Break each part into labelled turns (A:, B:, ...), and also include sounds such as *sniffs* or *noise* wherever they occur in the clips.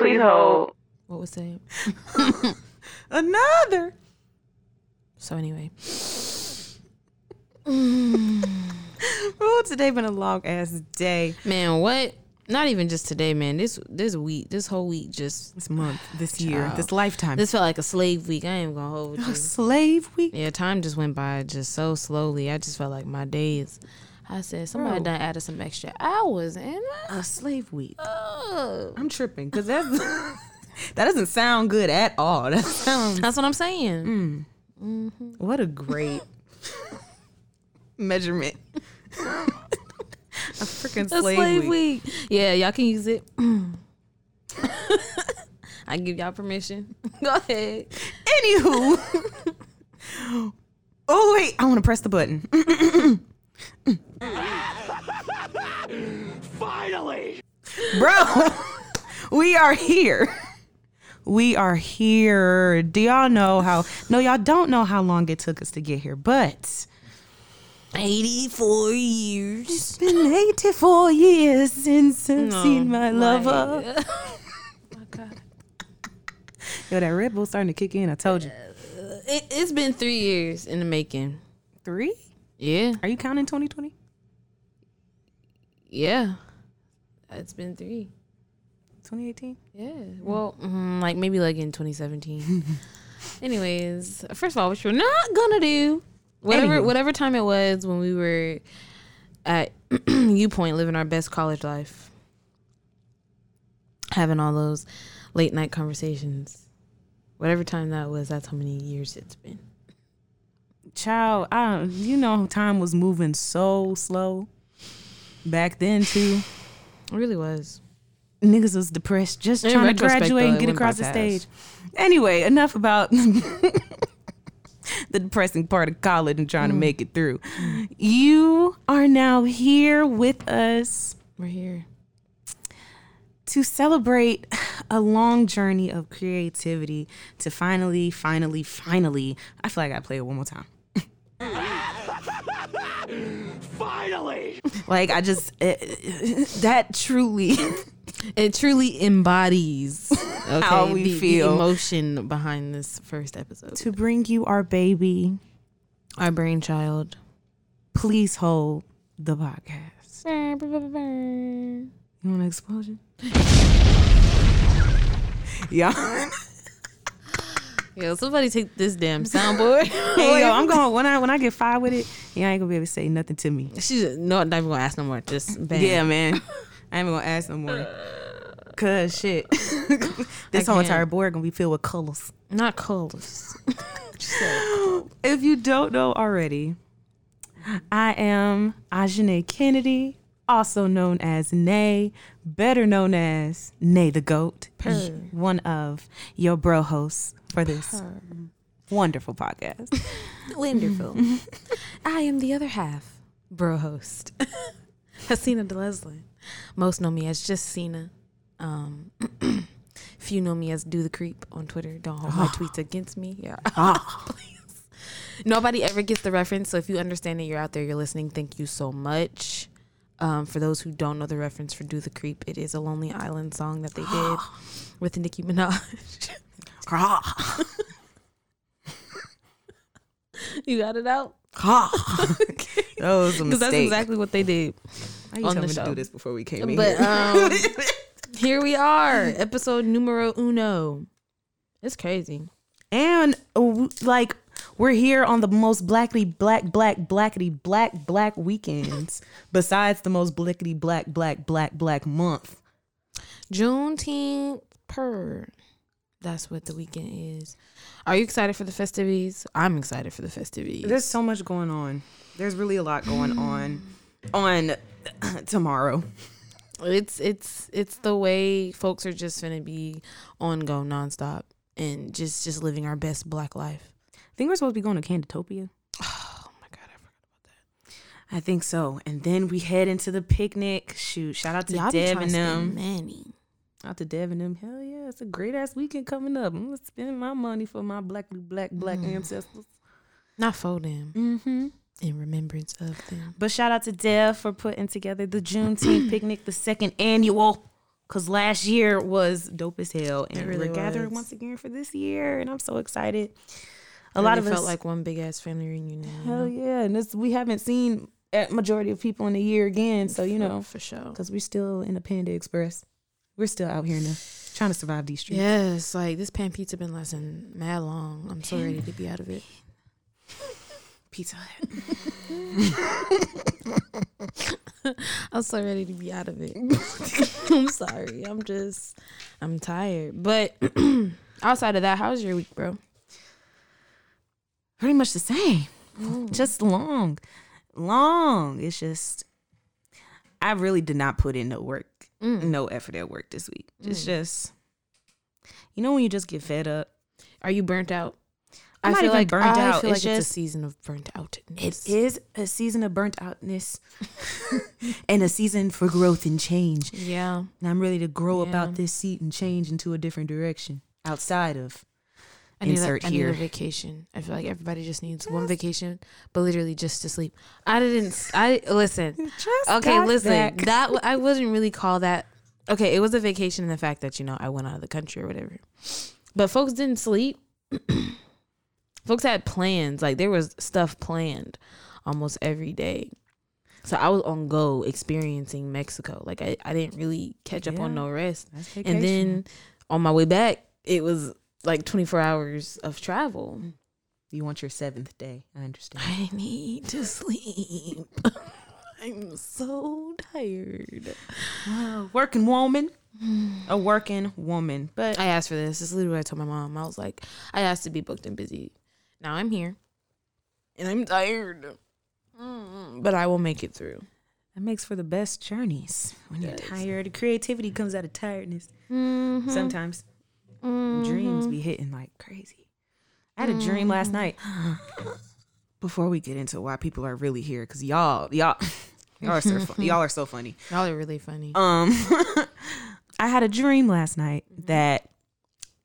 A: Please hold.
B: What was that? *laughs*
C: Another.
B: So anyway, *laughs*
C: Oh, today been a long ass day.
B: man, what? Not even just today, man. This this week, this whole week, just
C: This month, this year, this lifetime.
B: this felt like a slave week. I ain't gonna hold you.
C: A slave week.
B: Yeah, time just went by just so slowly. I just felt like my days. I said somebody
C: Bro.
B: done added some extra hours, and
C: A slave week.
B: uh,
C: I'm tripping because that's *laughs* that doesn't sound good at all. That sounds
B: that's what I'm saying.
C: what a great *laughs* measurement. *laughs* a freaking
B: A
C: slave,
B: slave
C: week.
B: week. Yeah, y'all can use it. *clears throat* I give y'all permission. Go ahead.
C: Anywho. oh wait, I want to press the button. *clears throat*
D: Finally!
C: Bro, *laughs* we are here. We are here. Do y'all know how? No, y'all don't know how long it took us to get here, but
B: 84 years.
C: it's been 84 years since I've seen my lover.
B: Oh *laughs* my God.
C: Yo, that Red Bull starting to kick in. I told you.
B: Uh, it, it's been three years in the making.
C: Three?
B: Yeah.
C: Are you counting 2020?
B: Yeah. It's been three.
C: 2018?
B: Yeah. Well, mm, like maybe like in 2017. *laughs* Anyways, first of all, which we're not gonna do, whatever
C: Anywho.
B: whatever time it was when we were at *clears throat* U Point living our best college life, having all those late night conversations. Whatever time that was, that's how many years it's been.
C: Child, I you know, time was moving so slow back then, too.
B: It really was.
C: niggas was depressed just
B: In
C: trying to graduate
B: though,
C: and get across the
B: fast.
C: stage. Anyway, enough about *laughs* the depressing part of college and trying to
B: Mm.
C: make it through. You are now here with us
B: We're here.
C: to celebrate a long journey of creativity to finally, finally, finally. I feel like I play it one more time. *laughs*
D: Finally!
C: Like I just eh, that truly *laughs*
B: It truly embodies *laughs* okay,
C: How we
B: the, the
C: feel.
B: emotion behind this first episode.
C: to bring you our baby.
B: Our brainchild.
C: Please hold the podcast. You want an explosion? yeah.
B: Yo, somebody take this damn *laughs* soundboard.
C: Hey, yo, I'm *laughs* going when I when I get fired with it. You ain't gonna be able to say nothing to me.
B: She's no, not even gonna ask no more. Just *laughs* bam.
C: Yeah, man. I ain't even gonna ask no more. Cause shit, this whole entire board gonna be filled with colors.
B: not colors.
C: If you don't know already, I am Ajane Kennedy, also known as Nay, better known as Nay the Goat,
B: Purr.
C: one of your bro hosts for this wonderful podcast. *laughs*
B: Wonderful. *laughs* I am the other half, bro host, *laughs* Hasina Deleslin. Most know me as just Cena. Um, *clears throat* you know me as Do the Creep on Twitter, don't hold my *gasps* tweets against me. Yeah, please. Nobody ever gets the reference, so if you understand that you're out there, you're listening. Thank you so much. Um, for those who don't know the reference for Do the Creep, it is a Lonely Island song that they did *gasps* with Nicki Minaj. You got it out? *laughs* *laughs*
C: that was a
B: Because
C: mistake.
B: that's exactly what they did.
C: You
B: on the show.
C: to do this before we came in
B: But
C: here?
B: um, *laughs* here we are, episode numero uno. It's crazy.
C: and uh, like we're here on the most blackly black black blackety black black weekends besides the most blickety black black black black month.
B: Juneteenth per. That's what the weekend is. Are you excited for the festivities? I'm excited for the festivities.
C: There's so much going on. There's really a lot going on on *clears throat* tomorrow.
B: it's it's it's the way folks are just gonna be on go nonstop and just just living our best black life.
C: I think we're supposed to be going to Candytopia. *sighs*
B: Oh my god, I forgot about that.
C: I think so. And then we head into the picnic. Shoot, shout out to
B: Y'all be
C: Dev and them.
B: money.
C: Out to Dev and them. Hell yeah, it's a great ass weekend coming up. I'm gonna spend my money for my black, black black ancestors.
B: Not for them.
C: Mm-hmm.
B: In remembrance of them.
C: But shout out to Dev for putting together the Juneteenth *clears throat* picnic, the second annual. Cause last year was dope as hell, and
B: really
C: we're gathering
B: was.
C: once again for this year, and I'm so excited. A
B: A
C: lot of it
B: felt
C: us,
B: like one big ass family reunion.
C: hell yeah, and this we haven't seen a majority of people in a year again, so you know,
B: for sure.
C: because we're still in the Panda Express, we're still out here the trying to survive these streets.
B: Yes, like this pan pizza been lasting mad long. I'm so ready to be out of it.
C: Pizza Hut. *laughs*
B: I'm so ready to be out of it. *laughs* I'm sorry. I'm just, I'm tired. But *clears throat* outside of that, how's your week, bro?
C: Pretty much the same, mm. just long, long. It's just I really did not put in no work,
B: Mm.
C: no effort at work this week. It's just you know when you just get fed up.
B: Are you burnt out?
C: I'm not
B: feel
C: even
B: like
C: burnt
B: I
C: out.
B: feel
C: It's
B: like it's
C: just-
B: a season of burnt out.
C: It is a season of burnt outness *laughs* and a season for growth and change.
B: Yeah.
C: And I'm ready to grow
B: Yeah.
C: out this seat and change into a different direction outside of
B: I need,
C: insert
B: a, I need
C: here.
B: a vacation. I feel like everybody just needs one vacation, but literally just to sleep. I didn't. I listen. *laughs* Okay, listen.
C: back.
B: That I wouldn't really call that. Okay, it was a vacation in the fact that you know I went out of the country or whatever, but folks didn't sleep. *clears throat* folks had plans. Like there was stuff planned almost every day. So I was on go experiencing Mexico. Like I, I didn't really catch up on no rest.
C: That's
B: And then on my way back, it was like 24 hours of travel.
C: you want your seventh day. I understand.
B: I need to sleep. *laughs* I'm so tired.
C: working woman. *sighs* A working woman. But
B: I asked for this. This is literally what I told my mom. I was like, I asked to be booked and busy. Now I'm here, and I'm tired, Mm, but I will make it through.
C: that makes for the best journeys. When you're tired, creativity comes out of tiredness.
B: Mm-hmm.
C: Sometimes dreams mm-hmm. be hitting like crazy. I had a dream last night. Mm-hmm. *gasps* Before we get into why people are really here, because y'all, y'all, *laughs* y'all are so fun. y'all are so funny.
B: Y'all are really funny.
C: Um, *laughs* I had a dream last night mm-hmm. that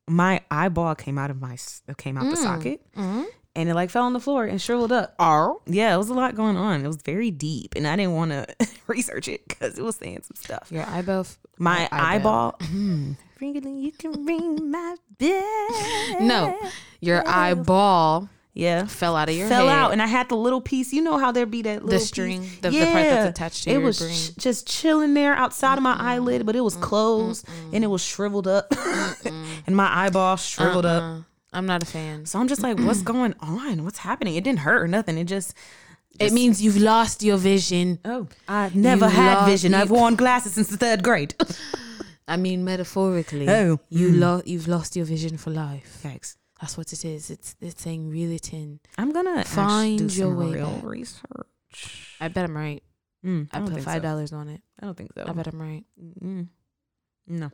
C: my eyeball came out of my uh, came out the socket,
B: Mhm.
C: and it like fell on the floor and shriveled up.
B: Oh,
C: Yeah, it was a lot going on. It was very deep, and I didn't want to *laughs* research it because it was saying some stuff.
B: your eyeball. f-
C: My
B: eyeball.
C: eyeball. Ringing, you can ring my bell.
B: No, your eyeball
C: Yeah.
B: fell out of your
C: Fell
B: head.
C: out, and I had the little piece. You know how there be that little
B: the
C: piece?
B: string, the, the part that's attached to
C: it
B: your
C: was ch- just chilling there outside of my eyelid, but it was closed and it was shriveled up, *laughs* and my eyeball shriveled up.
B: Uh-uh. I'm not a fan.
C: So I'm just like, what's *clears throat* going on? What's happening? It didn't hurt or nothing. It just,
B: It means you've lost your vision.
C: oh, I've never
B: You
C: had vision.
B: you-
C: I've worn glasses since the third grade. *laughs*
B: I mean, metaphorically.
C: Oh,
B: you lo- you've lost your vision for life.
C: Thanks.
B: That's what it is. It's it's saying reel it in.
C: I'm gonna
B: Find your way
C: real
B: back.
C: research.
B: I bet I'm right.
C: Mm,
B: I,
C: don't
B: put five
C: so.
B: dollars on it.
C: I don't think so.
B: I bet I'm right.
C: Mm, no.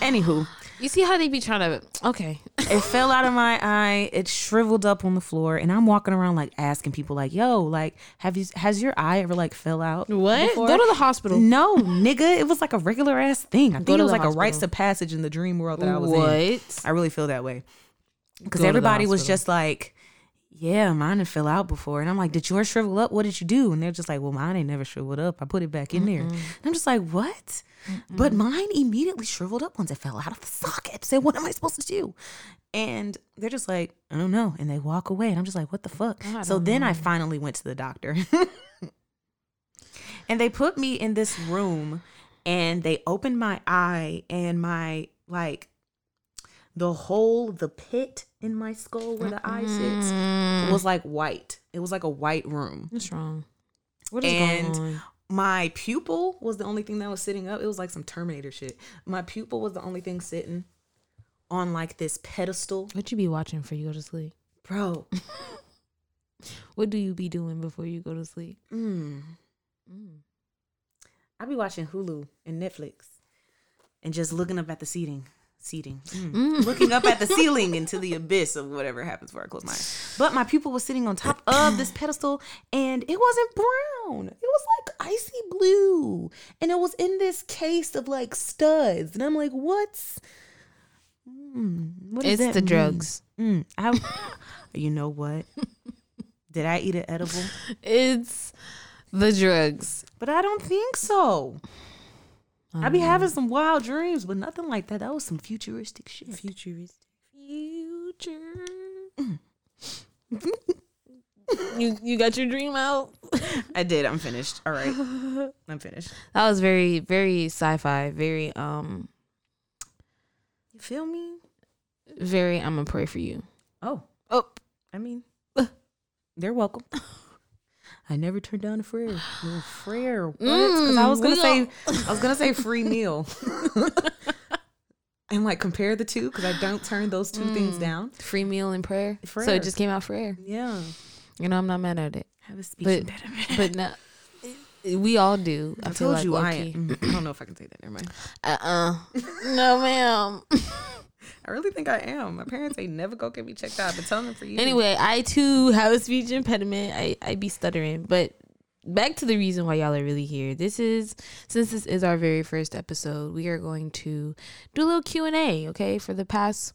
C: Anywho,
B: You see how they be trying to? Okay.
C: it fell out of my eye. It shriveled up on the floor, and I'm walking around like asking people, like, "Yo, like, have you has your eye ever like fell out?
B: What?
C: before?"
B: Go to the hospital.
C: No, nigga, it was like a regular ass thing. I think it
B: to
C: was
B: the
C: like a rites of passage in the dream world that I was in.
B: what?
C: I really feel that way because
B: Go to the
C: everybody was
B: hospital.
C: just like, "Yeah, mine had fell out before," and I'm like, "Did yours shrivel up? What did you do?" And they're just like, "Well, mine ain't never shriveled up. I put it back in there." And I'm just like, "What?" But mine immediately shriveled up once it fell out of the socket. So what am I supposed to do? And they're just like, "I don't know," and they walk away, and I'm just like, "What the fuck?"
B: I
C: So then I finally went to the doctor. *laughs* and they put me in this room and they opened my eye and my like the hole the pit in my skull where the eye sits was like white it was like a white room
B: What's wrong? What is
C: And-
B: going on?
C: My pupil was the only thing that was sitting up it was like some terminator shit my pupil was the only thing sitting on like this pedestal
B: What you be watching before you go to sleep?
C: bro *laughs*
B: What do you be doing before you go to sleep?
C: mm,
B: Mm.
C: i be watching hulu and netflix and just looking up at the seating seating Mm.
B: Mm.
C: looking up at the *laughs* ceiling into the abyss of whatever happens before I close my eyes. But my pupil was sitting on top of this pedestal and it wasn't brown. It was like icy blue. And it was in this case of like studs. And I'm like, what's mm, what
B: It's the
C: mean?
B: drugs.
C: Mm, I, *laughs* you know what? Did I eat an edible?
B: It's the drugs.
C: But I don't think so. I be having some wild dreams, but nothing like that. That was some futuristic shit.
B: futuristic future. you you got your dream out.
C: I did. I'm finished. All right. *laughs* I'm finished.
B: That was very very sci-fi. Very um
C: You feel me?
B: very. I'm gonna pray for you.
C: Oh,
B: Oh,
C: I mean, *laughs* they're welcome. I never turned down a prayer. No prayer. What? Because I was
B: Mm,
C: gonna say, I was gonna say *laughs* free meal, *laughs* and like compare the two because I don't turn those two things down.
B: free meal and prayer. So it just came out air.
C: Yeah,
B: You know I'm not mad at it,
C: have a speech
B: but
C: impediment. *laughs*
B: but no, we all do. I,
C: I told
B: like
C: you I I don't know if I can say that. Never mind.
B: Uh uh no ma'am.
C: I really think I am. My parents ain't never go get me checked out. I've been telling them for years.
B: Anyway, I too have a speech impediment. I, I be stuttering. But back to the reason why y'all are really here. This is since this is our very first episode, we are going to do a little Q and A. Okay, for the past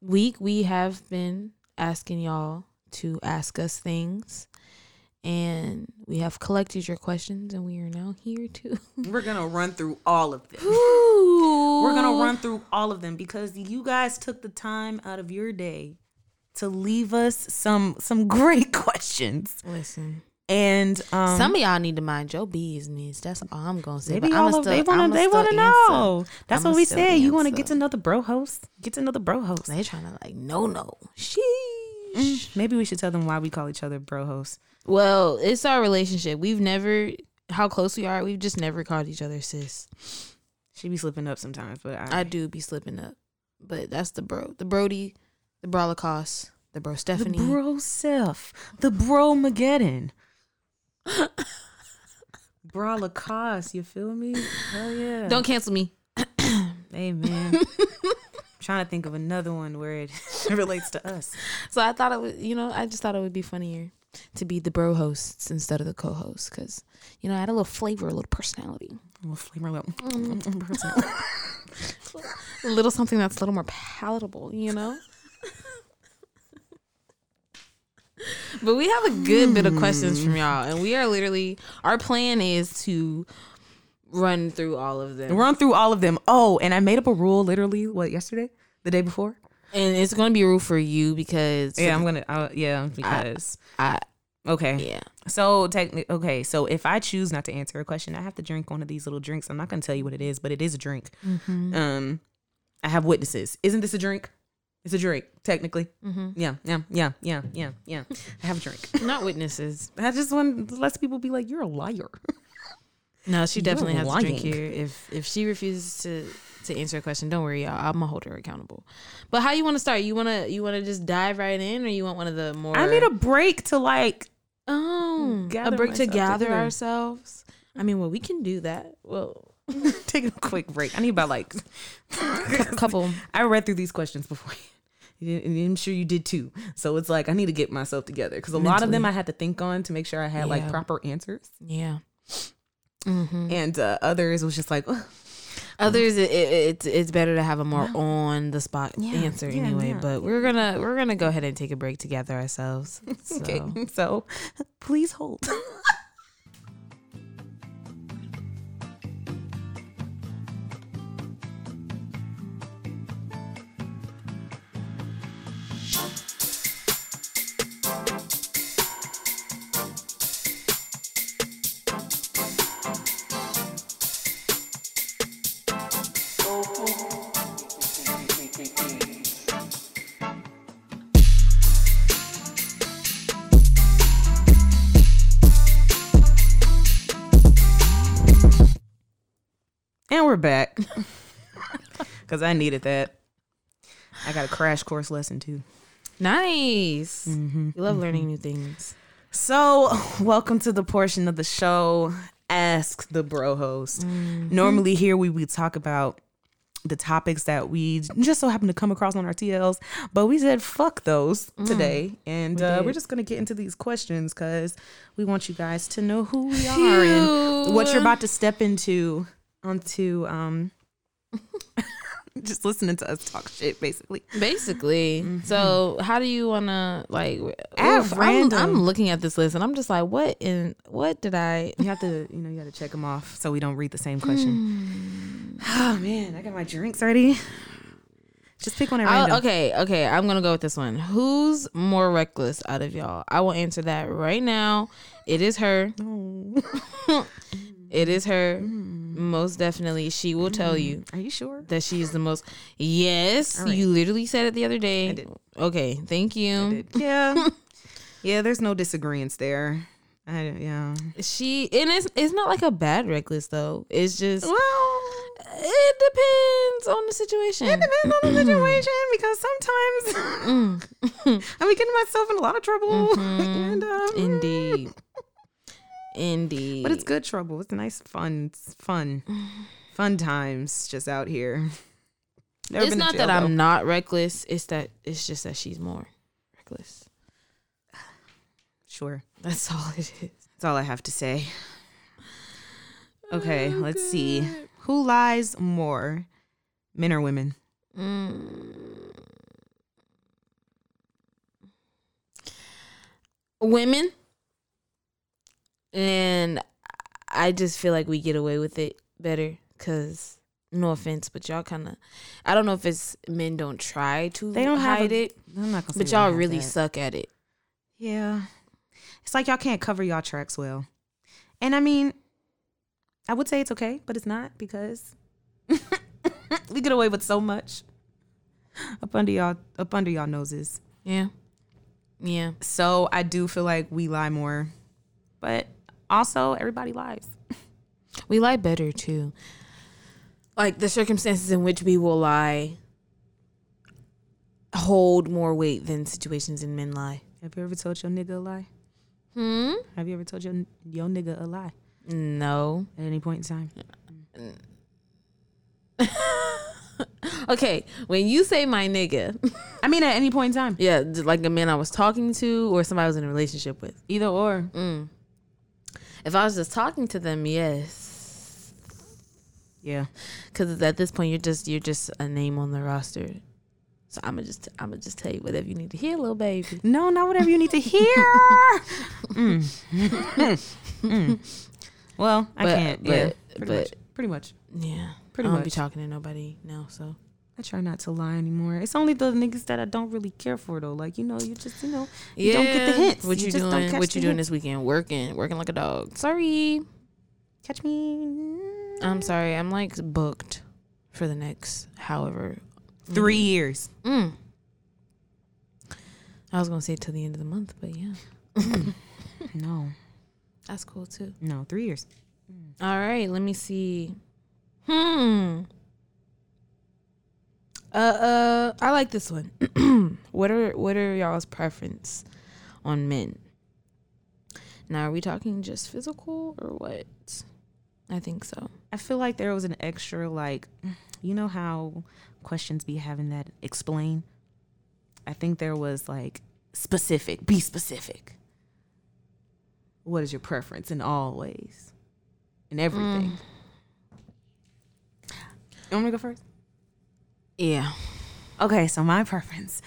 B: week, we have been asking y'all to ask us things, and we have collected your questions, and we are now here to. *laughs*
C: we're gonna run through all of them.
B: Ooh.
C: We're gonna run through all of them because you guys took the time out of your day to leave us some some great *laughs* questions.
B: Listen,
C: And um,
B: some of y'all need to mind your business. That's all I'm gonna say.
C: maybe
B: But
C: all
B: still-
C: they want
B: I'ma
C: they want to know. That's
B: I'ma
C: what we said. You want to get to know the bro host. Get to know the bro host.
B: They trying to like no no.
C: Mm, Maybe we should tell them why we call each other bro hosts.
B: Well, it's our relationship. We've never how close we are. We've just never called each other sis.
C: She be slipping up sometimes, but I,
B: I do be slipping up, but that's the bro, the Brody, the Brolicost, the bro Stephanie, the
C: bro self, the bro Mageddon. *laughs* Bra Lacoste, you feel me? Hell yeah.
B: Don't cancel me.
C: Man. trying to think of another one where it *laughs* relates to us.
B: So I thought it would, you know, I just thought it would be funnier to be the bro hosts instead of the co-hosts because you know I had a little flavor, a little personality,
C: A little flavor, a little. Mm-hmm. *laughs*
B: personality, a little something that's a little more palatable, you know. But we have a good bit of questions from hmm. y'all, and we are literally our plan is to run through all of them,
C: Run through all of them. Oh, and I made up a rule literally what yesterday, the day before.
B: And it's going to be a rule for you because
C: Yeah, I'm gonna. Uh, yeah, because
B: I,
C: okay.
B: yeah,
C: So technically, okay. So if I choose not to answer a question, I have to drink one of these little drinks. I'm not gonna tell you what it is, but it is a drink. Um, I have witnesses. Isn't this a drink? It's a drink, technically. Yeah, yeah, yeah, yeah, yeah, yeah. I have a drink.
B: not witnesses. *laughs*
C: I just want less people be like, "You're a liar."
B: No, she *laughs* definitely has to drink here. If if she refuses to to answer a question, don't worry, y'all. I'm gonna hold her accountable. But how you want to start? You wanna you wanna just dive right in, or you want one of the more?
C: I need a break to like.
B: oh a break to gather
C: together.
B: ourselves. I mean, well, we can do that. Well, *laughs*
C: Take a quick break. I need about like. *laughs*
B: a couple.
C: I read through these questions before. *laughs* And I'm sure you did too. So it's like I need to get myself together because a lot of them I had to think on to make sure I had like proper answers,
B: Yeah. *sniffs* Mm-hmm.
C: and uh, others was just like, "Ugh,
B: Others, it, it, it's it's better to have a more on the spot
C: Yeah,
B: answer
C: yeah,
B: anyway.
C: yeah.
B: But we're gonna we're gonna go ahead and take a break to gather ourselves. *laughs* So.
C: okay, so please hold. *laughs* back *laughs* because I needed that. I got a crash course lesson too.
B: Nice.
C: Mm-hmm.
B: We love learning new things.
C: So, *laughs* welcome to the portion of the show Ask the Bro Host. Normally, here we would talk about the topics that we just so happen to come across on our TLs, but we said fuck those today, and
B: We
C: uh, we're just gonna get into these questions because we want you guys to know who we are and what you're about to step into onto um *laughs* just listening to us talk shit basically.
B: Basically. So how do you wanna like
C: At
B: oof, I'm,
C: random.
B: I'm looking at this list and I'm just like, what in what did I
C: You have to, you know, you have to check them off so we don't read the same question. *sighs* Oh man, I got my drinks ready. Just pick one at
B: I'll-
C: random.
B: okay, okay. I'm gonna go with this one. Who's more reckless out of y'all? I will answer that right now. It is her. *laughs* it is her. Mm. Most definitely, she will tell mm. you
C: Are you sure?
B: that she is the most. Yes,
C: right.
B: you literally said it the other day.
C: I did.
B: Okay, thank you. *laughs*
C: Yeah. yeah, there's no disagreements there. I, yeah.
B: She and it's it's not like a bad reckless though. It's just
C: Well,
B: it depends on the situation.
C: it depends on the *clears throat* situation because sometimes mm. *laughs* I'm getting myself in a lot of trouble. Mm-hmm. *laughs* and, um,
B: Indeed. Indeed.
C: But it's good trouble. It's nice, fun, it's fun, *sighs* fun times just out here. *laughs* Never
B: it's not
C: jail,
B: that
C: though.
B: I'm not reckless. It's that it's just that she's more reckless.
C: sure.
B: That's *laughs* all it is.
C: That's all I have to say. Okay, oh, let's see. Who lies more, men or women? Mm.
B: Women, and I just feel like we get away with it better because. No offense, but y'all kind of. I don't know if it's men don't try to
C: They don't have
B: hide
C: a-
B: it,
C: I'm not gonna.
B: but y'all really
C: that.
B: suck at it.
C: Yeah, it's like y'all can't cover y'all tracks well, and I mean, I would say it's okay, but it's not because *laughs* we get away with so much up under y'all up under y'all noses.
B: Yeah, yeah.
C: So I do feel like we lie more, but also everybody lies. *laughs*
B: We lie better too. Like the circumstances in which we will lie hold more weight than situations in men lie.
C: Have you ever told your nigga a lie?
B: Hmm.
C: Have you ever told your your nigga a lie
B: No.
C: at any point in time? *laughs*
B: Okay. When you say my nigga, *laughs*
C: I mean, at any point in time,
B: yeah, like a man I was talking to or somebody I was in a relationship with.
C: either or.
B: Mm. If I was just talking to them, yes.
C: Yeah.
B: Because at this point, you're just you're just a name on the roster. So I'm gonna just I'm gonna just tell you whatever you need to hear, little baby.
C: No, not whatever you need to hear. *laughs* Mm. Mm. Well, I
B: But-
C: can't.
B: but-
C: yeah, pretty
B: but-
C: much. Pretty much.
B: Yeah,
C: Pretty
B: I don't be talking to nobody now. So
C: I try not to lie anymore. It's only the niggas that I don't really care for though. Like you know, you just you know you don't get the hints.
B: What you,
C: just don't
B: doing? What you doing
C: hints.
B: this weekend? Working, working like a dog. Sorry,
C: Catch me.
B: I'm sorry. I'm like booked for the next however.
C: Three years.
B: Mm. I was gonna say till the end of the month, but yeah, *laughs*
C: No,
B: that's cool too.
C: no, three years.
B: All right, let me see. Hmm. Uh, uh, I like this one. *clears throat* what are what are y'all's preference on men? Now, are we talking just physical or what? I think so.
C: I feel like there was an extra like, you know how questions be having that explain. I think there was like specific. Be specific. What is your preference in all ways, in everything? You want me to go first?
B: Yeah.
C: Okay, so my preference.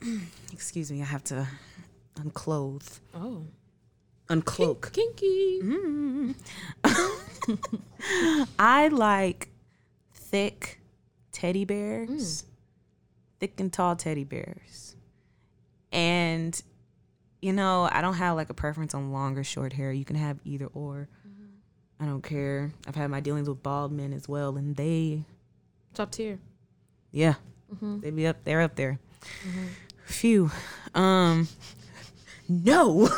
C: *clears throat* Excuse me, I have to unclothe,
B: Oh,
C: uncloak.
B: kinky.
C: Mm. *laughs* I like thick teddy bears, thick and tall teddy bears. And, you know, I don't have like a preference on long or short hair. You can have either or. I don't care. I've had my dealings with bald men as well, and they,
B: Top tier.
C: Yeah, they be up, they're up there. Phew. Um, no,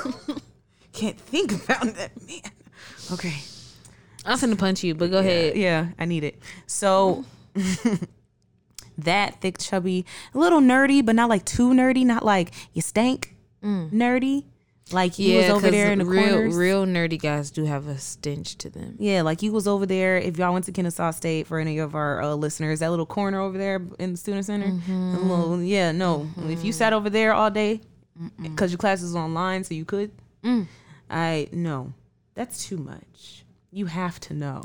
C: *laughs* can't think about that man. Okay.
B: I'm gonna punch you, but go ahead.
C: Yeah, I need it. So *laughs* that thick, chubby, a little nerdy, but not like too nerdy. Not like you stank nerdy. Like he was
B: Yeah,
C: over there in the
B: real,
C: corners.
B: real nerdy guys do have a stench to them.
C: yeah, like you was over there. If y'all went to Kennesaw State, for any of our uh, listeners, that little corner over there in the student center. the little- yeah, no. If you sat over there all day, because your class was online, so you could. I no, that's too much. You have to know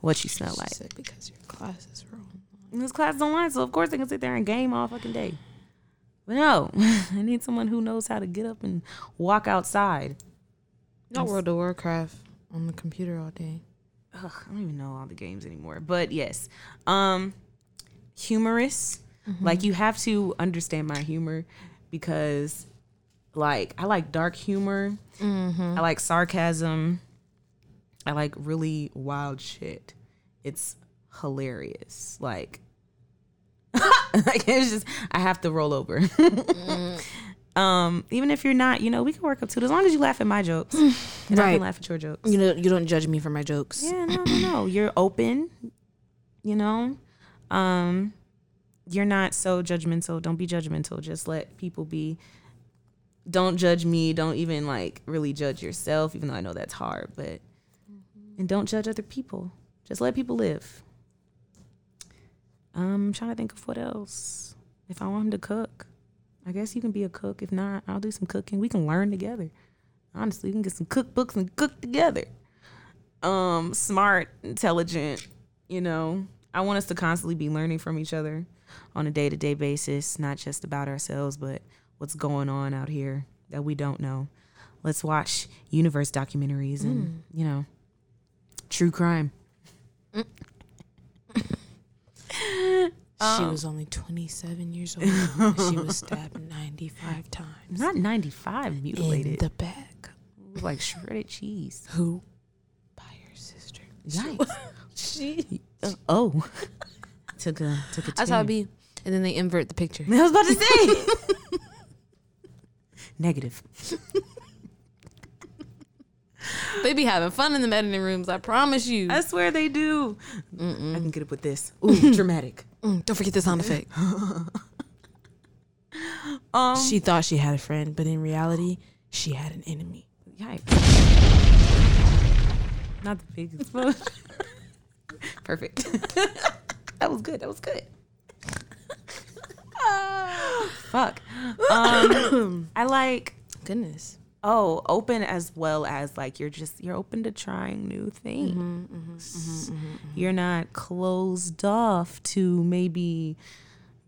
C: what you smell like.
B: Said because your class is wrong.
C: And this class is online, so of course they can sit there and game all fucking day. But no, *laughs* I need someone who knows how to get up and walk outside.
B: Not World of Warcraft on the computer all day.
C: ugh, I don't even know all the games anymore. But yes, um, humorous. Like you have to understand my humor because, like, I like dark humor. I like sarcasm. I like really wild shit. It's hilarious. Like, *laughs* like it's just I have to roll over. *laughs* Um, even if you're not, you know, we can work up to it as long as you laugh at my jokes *laughs* and I
B: Right.
C: can laugh at your jokes.
B: You know, you don't judge me for my jokes.
C: Yeah, no, no, no. *clears throat* You're open. You know, um, you're not so judgmental. Don't be judgmental. Just let people be. Don't judge me. Don't even like really judge yourself, even though I know that's hard. But and don't judge other people. Just let people live. Um, I'm trying to think of what else. If I want him to cook, I guess you can be a cook. If not, I'll do some cooking. We can learn together. Honestly, we can get some cookbooks and cook together um smart intelligent you know i want us to constantly be learning from each other on a day-to-day basis not just about ourselves but what's going on out here that we don't know let's watch universe documentaries and you know true crime
B: She was only 27 years old. she was stabbed *laughs* 95 times.
C: not 95 mutilated.
B: In the back.
C: like shredded cheese
B: Who? By her sister.
C: Yikes. *laughs*
B: She.
C: Uh, oh *laughs* took a took a
B: That's how it be. And then they invert the picture.
C: I was about to say negative
B: They be having fun in the editing rooms. I promise you.
C: I swear they do. I can get up with this. Ooh, dramatic.
B: Mm, don't forget the sound effect. *laughs*
C: Um,
B: she thought she had a friend, but in reality, she had an enemy.
C: yikes. Not the biggest. *laughs* but- Perfect. *laughs* that was good. That was good. Fuck. Um, *coughs* I like
B: Goodness.
C: Oh open as well as like you're just you're open to trying new things. Mm-hmm, mm-hmm, mm-hmm, you're not closed off to maybe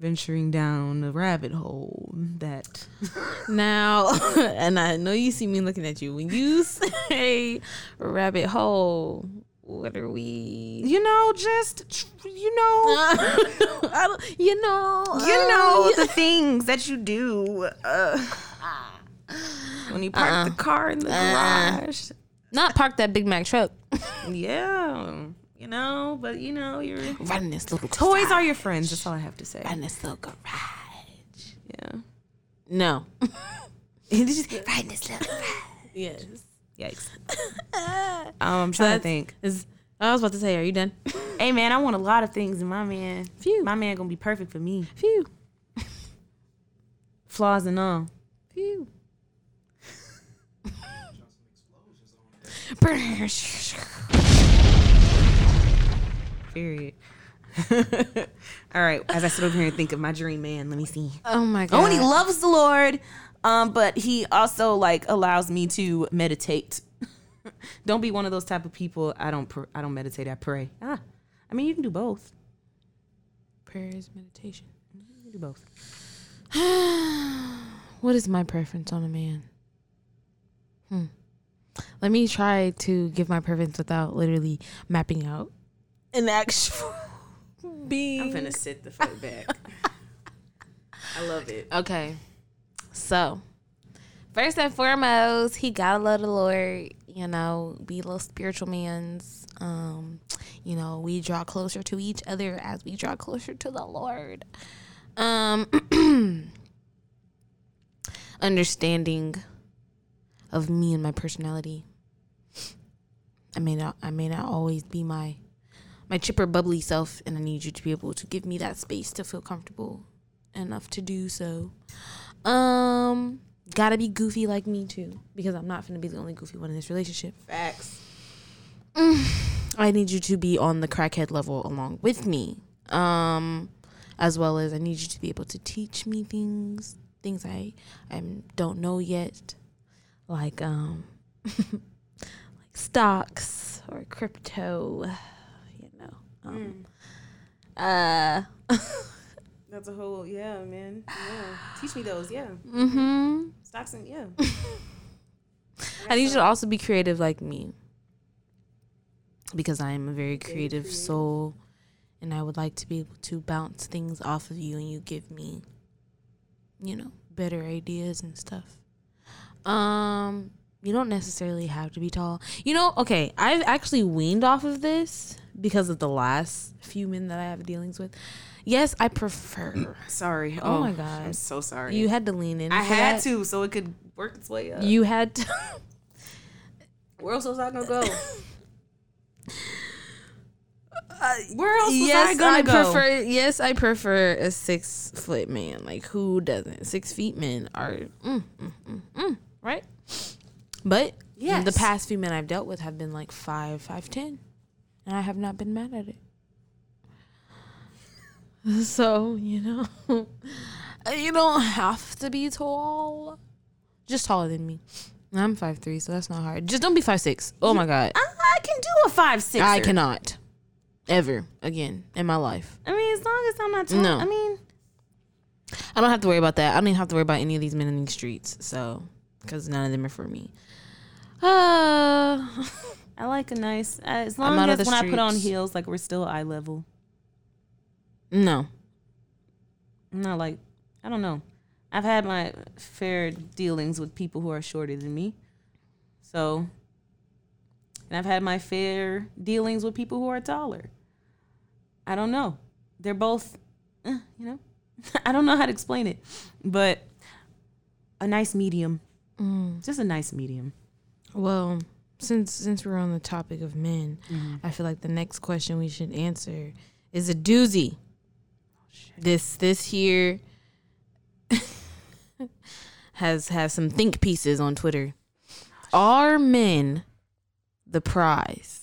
C: venturing down a rabbit hole that *laughs*
B: Now, *laughs* and I know you see me looking at you when you *laughs* say rabbit hole. What are we?
C: you know just you know
B: I don't, you know,
C: you
B: uh,
C: know the things that you do uh, ah. *laughs* when you park the car in the garage.
B: not park that Big Mac truck. *laughs*
C: Yeah, you know, but you know, your
B: Right in this little
C: toys are your friends. That's all I have to say.
B: in this little garage.
C: Yeah.
B: No. *laughs*
C: right in this little. garage.
B: yes.
C: Yikes. um, I'm trying to think.
B: Is I was about to say, are you done?
C: Hey man, I want a lot of things in my man.
B: Phew.
C: My man gonna be perfect for me.
B: Phew.
C: Flaws and all.
B: Phew.
C: Period. *laughs* all right. As I sit over here and think of my dream man, let me see.
B: Oh my god.
C: Oh, and he loves the Lord, um, but he also like allows me to meditate. *laughs* don't be one of those type of people. I don't. Pr- I don't meditate. I pray. Ah, I mean, you can do both.
B: prayer is meditation.
C: You can do both. *sighs*
B: What is my preference on a man? Hmm. Let me try to give my preference without literally mapping out an actual *laughs* being.
C: I'm gonna sit the fuck back. *laughs* I love it.
B: Okay. So, first and foremost, he gotta love the Lord. You know, be little spiritual man's. Um, you know, we draw closer to each other as we draw closer to the Lord. Um, *clears throat* understanding of me and my personality. I may not. I may not always be my my chipper, bubbly self, and I need you to be able to give me that space to feel comfortable enough to do so. Um, gotta be goofy like me too, because I'm not gonna be the only goofy one in this relationship.
C: Facts.
B: I need you to be on the crackhead level along with me. Um, as well as I need you to be able to teach me things, things I I don't know yet, like um, *laughs* like stocks or crypto. You know. Um, Uh. *laughs*
C: That's a whole yeah, man. Yeah. Teach me those. Yeah.
B: Mm-hmm.
C: Stocks and yeah. *laughs*
B: Need you to also be creative like me. because I am a very creative soul and I would like to be able to bounce things off of you and you give me you know, better ideas and stuff. Um you don't necessarily have to be tall. You know, okay, I've actually weaned off of this because of the last few men that I have dealings with. Yes, I prefer.
C: Sorry.
B: Oh my God.
C: I'm so sorry.
B: You had to lean in.
C: I had
B: that.
C: to so it could work its way up.
B: You had to. *laughs*
C: Where else was I gonna go? *laughs* Where else was
B: yes,
C: I gonna
B: I
C: go?
B: prefer. Yes, I prefer a six foot man. Like who doesn't? Six feet men are mm, mm, mm, mm, right. But
C: Yes.
B: the past few men I've dealt with have been like five, five ten, and I have not been mad at it. *laughs* So you know, *laughs* you don't have to be tall. Just taller than me. I'm five three, so that's not hard. Just don't be five six. Oh my god,
C: I, I can do a five six.
B: I cannot ever again in my life.
C: I mean, as long as I'm not tall.
B: No.
C: I mean,
B: I don't have to worry about that. I don't even have to worry about any of these men in these streets. So, because none of them are for me. Uh, *laughs*
C: I like a nice. Uh, as long as when I put on heels, like we're still eye level.
B: no.
C: Not like I don't know. I've had my fair dealings with people who are shorter than me. So and I've had my fair dealings with people who are taller. I don't know. They're both eh, you know. *laughs* I don't know how to explain it. But a nice medium. Mm. Just a nice medium.
B: Well, since since we're on the topic of men, mm-hmm. I feel like the next question we should answer is a doozy. Oh, this this here *laughs* has has some think pieces on Twitter. Oh, are men the prize?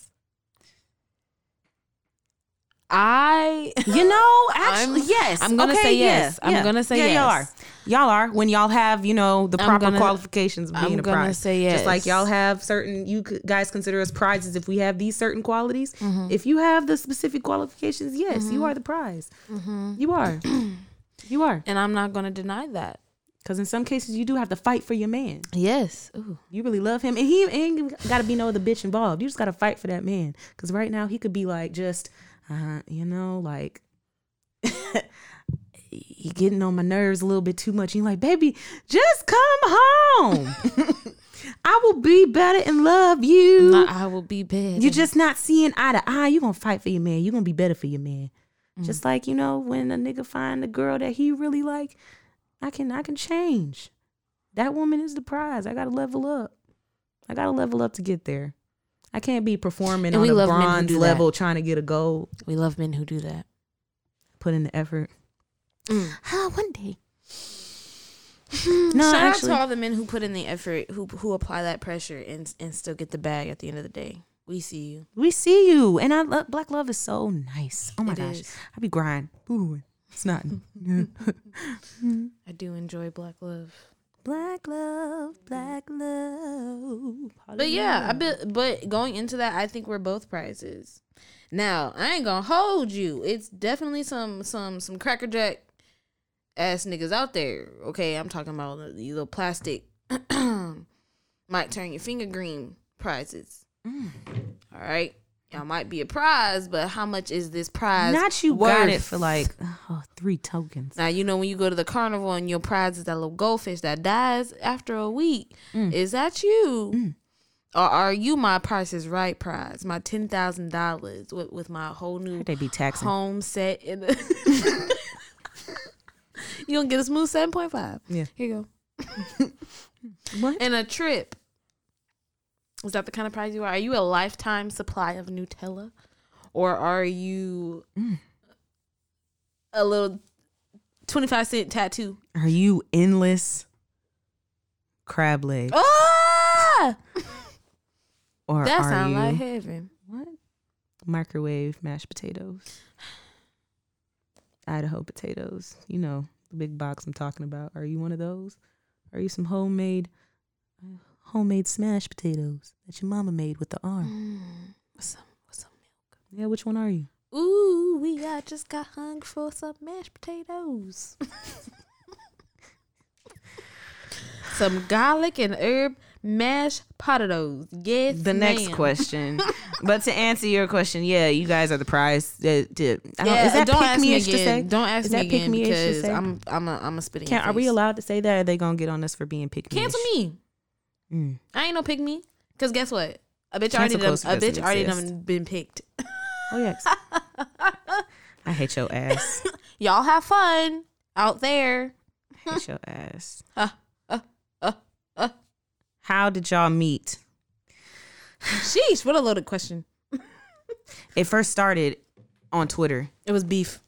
B: I
C: You know, *laughs* actually,
B: I'm-
C: yes.
B: I'm gonna
C: Okay,
B: say
C: yeah,
B: yes. I'm
C: yeah.
B: gonna say
C: yeah,
B: yes.
C: Y'all are. When y'all have you know the proper
B: gonna-
C: qualifications of being
B: I'm
C: a
B: gonna
C: prize.
B: say
C: Just like y'all have certain you guys consider us prizes if we have these certain qualities.
B: Mm-hmm.
C: If you have the specific qualifications, yes, you are the prize.
B: Mm-hmm.
C: You are. *clears throat* you are.
B: and I'm not gonna deny that.
C: Because in some cases you do have to fight for your man.
B: Yes. Ooh.
C: You really love him, and he ain't got to be no other bitch involved. You just got to fight for that man. Because right now he could be like just, uh, you know, like *laughs* he getting on my nerves a little bit too much. You're like, baby, just come home. *laughs* I will be better and love you.
B: Not I will be better.
C: You're just not seeing eye to eye. You're gonna fight for your man. You're gonna be better for your man. Mm. Just like, you know, when a nigga find a girl that he really like, I can I can change. That woman is the prize. I gotta level up. I gotta level up to get there. I can't be performing
B: And
C: on
B: we
C: a
B: love men who
C: bronze
B: do that.
C: level trying to get a gold.
B: we love men who do that.
C: Put in the effort.
B: Mm. *gasps*
C: Ah, one day.
B: No,
C: No,
B: Shout
C: actually,
B: out to all the men who put in the effort, who who apply that pressure and and still get the bag at the end of the day. We see you.
C: we see you, and I love black love is so nice. Oh my
B: It
C: gosh,
B: is.
C: I be grind. Ooh, it's not *laughs* *laughs*
B: I do enjoy black love.
C: black love, black love.
B: But yeah, I bet. But going into that, I think we're both prizes. Now I ain't gonna hold you. It's definitely some some some crackerjack ass niggas out there. Okay, I'm talking about the the little plastic *clears throat* might turn your finger green prizes. Mm. All right, y'all might be a prize, but how much is this prize?
C: Not you
B: worth?
C: got it for like oh, three tokens.
B: Now you know when you go to the carnival and your prize is that little goldfish that dies after a week.
C: Mm.
B: Is that you? Mm. Or are you my Price is Right prize? My ten thousand dollars with with my whole new
C: They be taxing.
B: home set in the *laughs* *laughs* You gonna get a smooth seven point five.
C: Yeah.
B: Here you go. *laughs*
C: What?
B: And a trip. Is that the kind of prize you are? Are you a lifetime supply of Nutella? Or are you
C: Mm.
B: a little twenty five cent tattoo?
C: Are you endless crab legs?
B: Ah!
C: or
B: That sounds like heaven.
C: what? Microwave mashed potatoes. Idaho potatoes. You know, the big box I'm talking about. Are you one of those? Are you some homemade uh, homemade smashed potatoes that your mama made with the arm?
B: Mm, with some, with some milk.
C: Yeah, which one are you?
B: Ooh, we I just got hungry for some mashed potatoes. *laughs* some garlic and herb mashed potatoes. Yes.
C: The next question, *laughs* but to answer your question, yeah, you guys are the prize. That, that, I don't,
B: Yeah,
C: is that
B: don't
C: pick
B: ask me
C: to
B: again. Don't ask
C: Is
B: me again because? I'm I'm a I'm a spitting.
C: Can't, are we allowed to say that? Or are they gonna get on us for being pick me?
B: Cancel me.
C: Mm.
B: I ain't no pick me. Cause guess what? A bitch
C: Cancel
B: already done, a bitch already done been picked.
C: Oh yes. *laughs* I hate your ass.
B: Y'all have fun out there.
C: I hate your ass.
B: Uh, uh, uh, uh.
C: How did y'all meet?
B: Sheesh, what a loaded question.
C: It first started on Twitter.
B: It was beef.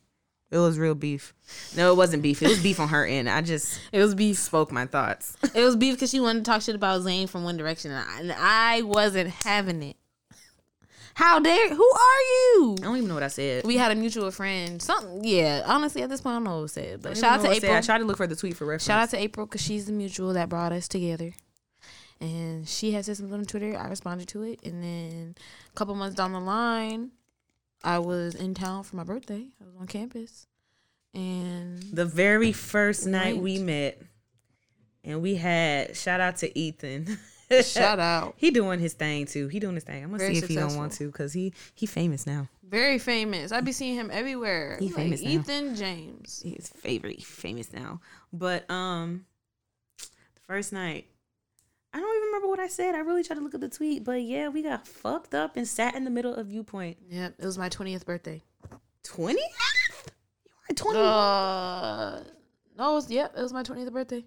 C: It was real beef. No, it wasn't beef. It was beef on her end. I just *laughs*
B: It was beef.
C: spoke my thoughts. *laughs*
B: It was beef because she wanted to talk shit about Zayn from One Direction, and I, and I wasn't having it. How dare? Who are you?
C: I don't even know what I said.
B: We had a mutual friend. Something. Yeah. Honestly, at this point, I don't know what was said. But
C: I
B: shout out to
C: know what I said.
B: April.
C: I tried to look for the tweet for reference.
B: Shout out to April because she's the mutual that brought us together. And she had said something on Twitter. I responded to it. And then a couple months down the line, I was in town for my birthday. I was on campus. And
C: the very first night
B: Right.
C: we met, and we had shout out to Ethan.
B: shout *laughs* out.
C: He doing his thing too. He doing his thing. I'm gonna
B: Very
C: see if he don't want to because he he famous now.
B: Very famous. I be seeing him everywhere.
C: He
B: Like
C: famous now.
B: Ethan James.
C: He's favorite famous now. But um, the first night, I don't even remember what I said. I really tried to look at the tweet, but yeah, we got fucked up and sat in the middle of viewpoint.
B: Yep. It was my 20th birthday.
C: Twenty. You were twenty.
B: Uh, no, it was, yep. It was my 20th birthday.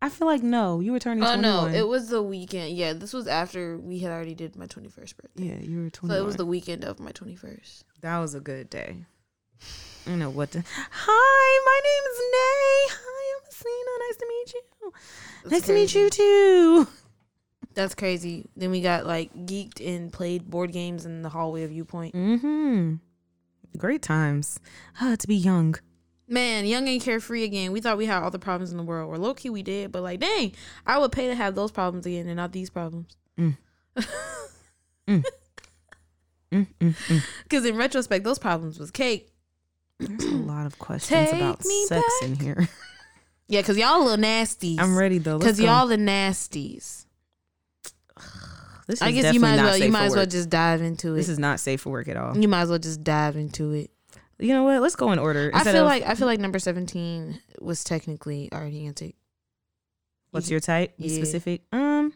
C: I feel like no, you were turning
B: Oh,
C: twenty
B: no. It was the weekend. Yeah. This was after we had already did my 21st birthday.
C: yeah, you were twenty.
B: So it was the weekend of my 21st.
C: That was a good day. I don't know what to. Hi, my name is Nay. Hi, Nice to meet you.
B: That's
C: nice to meet you too.
B: That's crazy. Then we got like geeked and played board games in the hallway of Viewpoint.
C: Mm-hmm. Great times. Ah, to be young.
B: Man, young and carefree again. We thought we had all the problems in the world. Or low key we did, but like, dang, I would pay to have those problems again and not these problems.
C: Mm. *laughs* Mm. Mm, mm, mm.
B: Because in retrospect, those problems was cake.
C: There's a lot of questions
B: Take
C: about sex in here. *laughs*
B: Yeah, because y'all a little nasties.
C: I'm ready though. Let's go.
B: y'all the nasties.
C: This
B: I guess you might as well. You might as well
C: work.
B: just dive into it.
C: This is not safe for work at all.
B: you might as well just dive into it.
C: You know what? Let's go in order.
B: I feel
C: of-
B: like I feel like number seventeen was technically already answered.
C: what's your type? Be
B: Yeah.
C: specific. Um,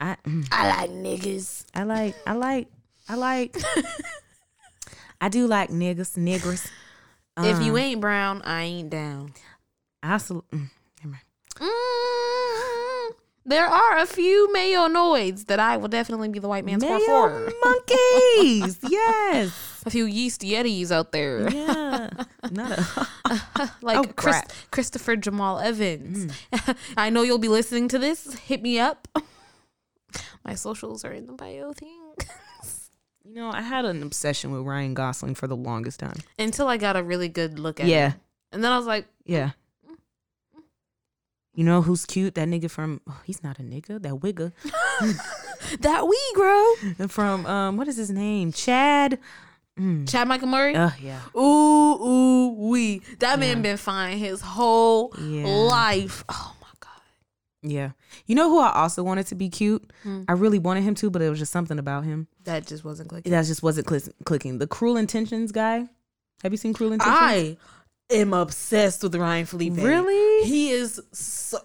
C: I mm,
B: I like niggas.
C: I like I like I like *laughs* I do like niggas niggers.
B: if you
C: Um,
B: ain't brown, I ain't down.
C: Also mm, never mind.
B: Mm, there are a few mayonoids that I will definitely be the white man's
C: Mayo
B: for.
C: monkeys. *laughs* yes.
B: A few yeast yetis out there,
C: Yeah. Not a *laughs*
B: like
C: Oh,
B: Chris. Christopher Jamal Evans. *laughs* I know you'll be listening to this. Hit me up. My socials are in the bio thing.
C: You know, I had an obsession with Ryan Gosling for the longest time.
B: Until I got a really good look at him.
C: Yeah.
B: him. And then I was like,
C: Yeah. You know who's cute? That nigga from oh, he's not a nigga, that wigger. *laughs*
B: that we grow.
C: From um what is his name? Chad. Mm.
B: Chad Michael Murray.
C: Uh, yeah.
B: Ooh, ooh, wee. That man been fine his whole
C: Yeah.
B: life. Oh my god.
C: Yeah. You know who I also wanted to be cute?
B: Hmm.
C: I really wanted him to, but it was just something about him.
B: That just wasn't clicking.
C: That just wasn't clis- clicking. The Cruel Intentions guy. Have you seen Cruel Intentions?
B: I am obsessed with Ryan Phillippe.
C: Really?
B: He is so.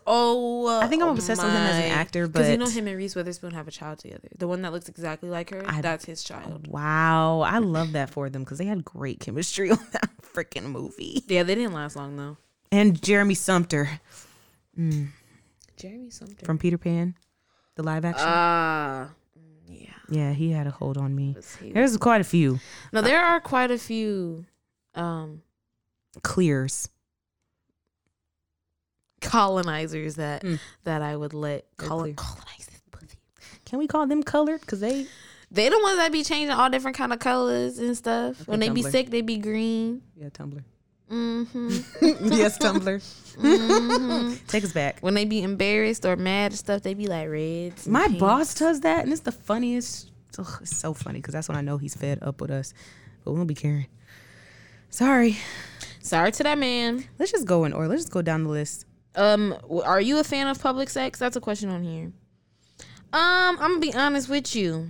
C: I think I'm obsessed with him as an
B: my-
C: actor,
B: Because you know him and Reese Witherspoon have a child together. The one that looks exactly like her,
C: I-
B: that's his child.
C: Wow. I love that for them because they had great chemistry *laughs* on that freaking movie.
B: Yeah, they didn't last long though.
C: And Jeremy Sumpter mm,
B: Jeremy Sumpter.
C: from Peter Pan, the live action.
B: Ah, yeah.
C: yeah, he had a hold on me. There's quite a few
B: No, there are quite a few um
C: clears.
B: colonizers that
C: Mm.
B: that I would let colonize this pussy.
C: Can we call them colored? Because they
B: They the ones that be changing all different kind of colors and stuff. when they be sick, they be green.
C: yeah Tumblr.
B: Mm-hmm. *laughs*
C: yes, Tumblr.
B: hmm *laughs*
C: Take us back.
B: when they be embarrassed or mad and stuff, they be like reds.
C: My boss does that, and it's the funniest. Ugh, it's so funny because that's when I know he's fed up with us. But we won't be caring. Sorry.
B: Sorry to that man.
C: Let's just go in order. Let's just go down the list.
B: Um, are you a fan of public sex? That's a question on here. Um, I'm gonna be honest with you.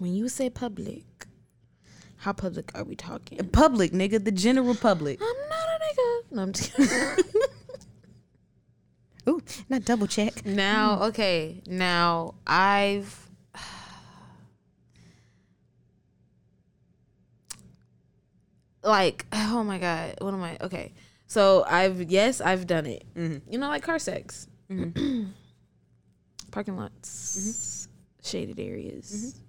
B: When you say public, how public are we talking?
C: Public, nigga, the general public.
B: I'm not a nigga. No, I'm just kidding. *laughs*
C: Ooh, not double check.
B: now, okay. Now I've like *sighs* oh my god, what am I? Okay. So I've yes, I've done it. Mm-hmm. You know, like car sex. Mm-hmm. *clears throat* Parking lots, mm-hmm. shaded areas.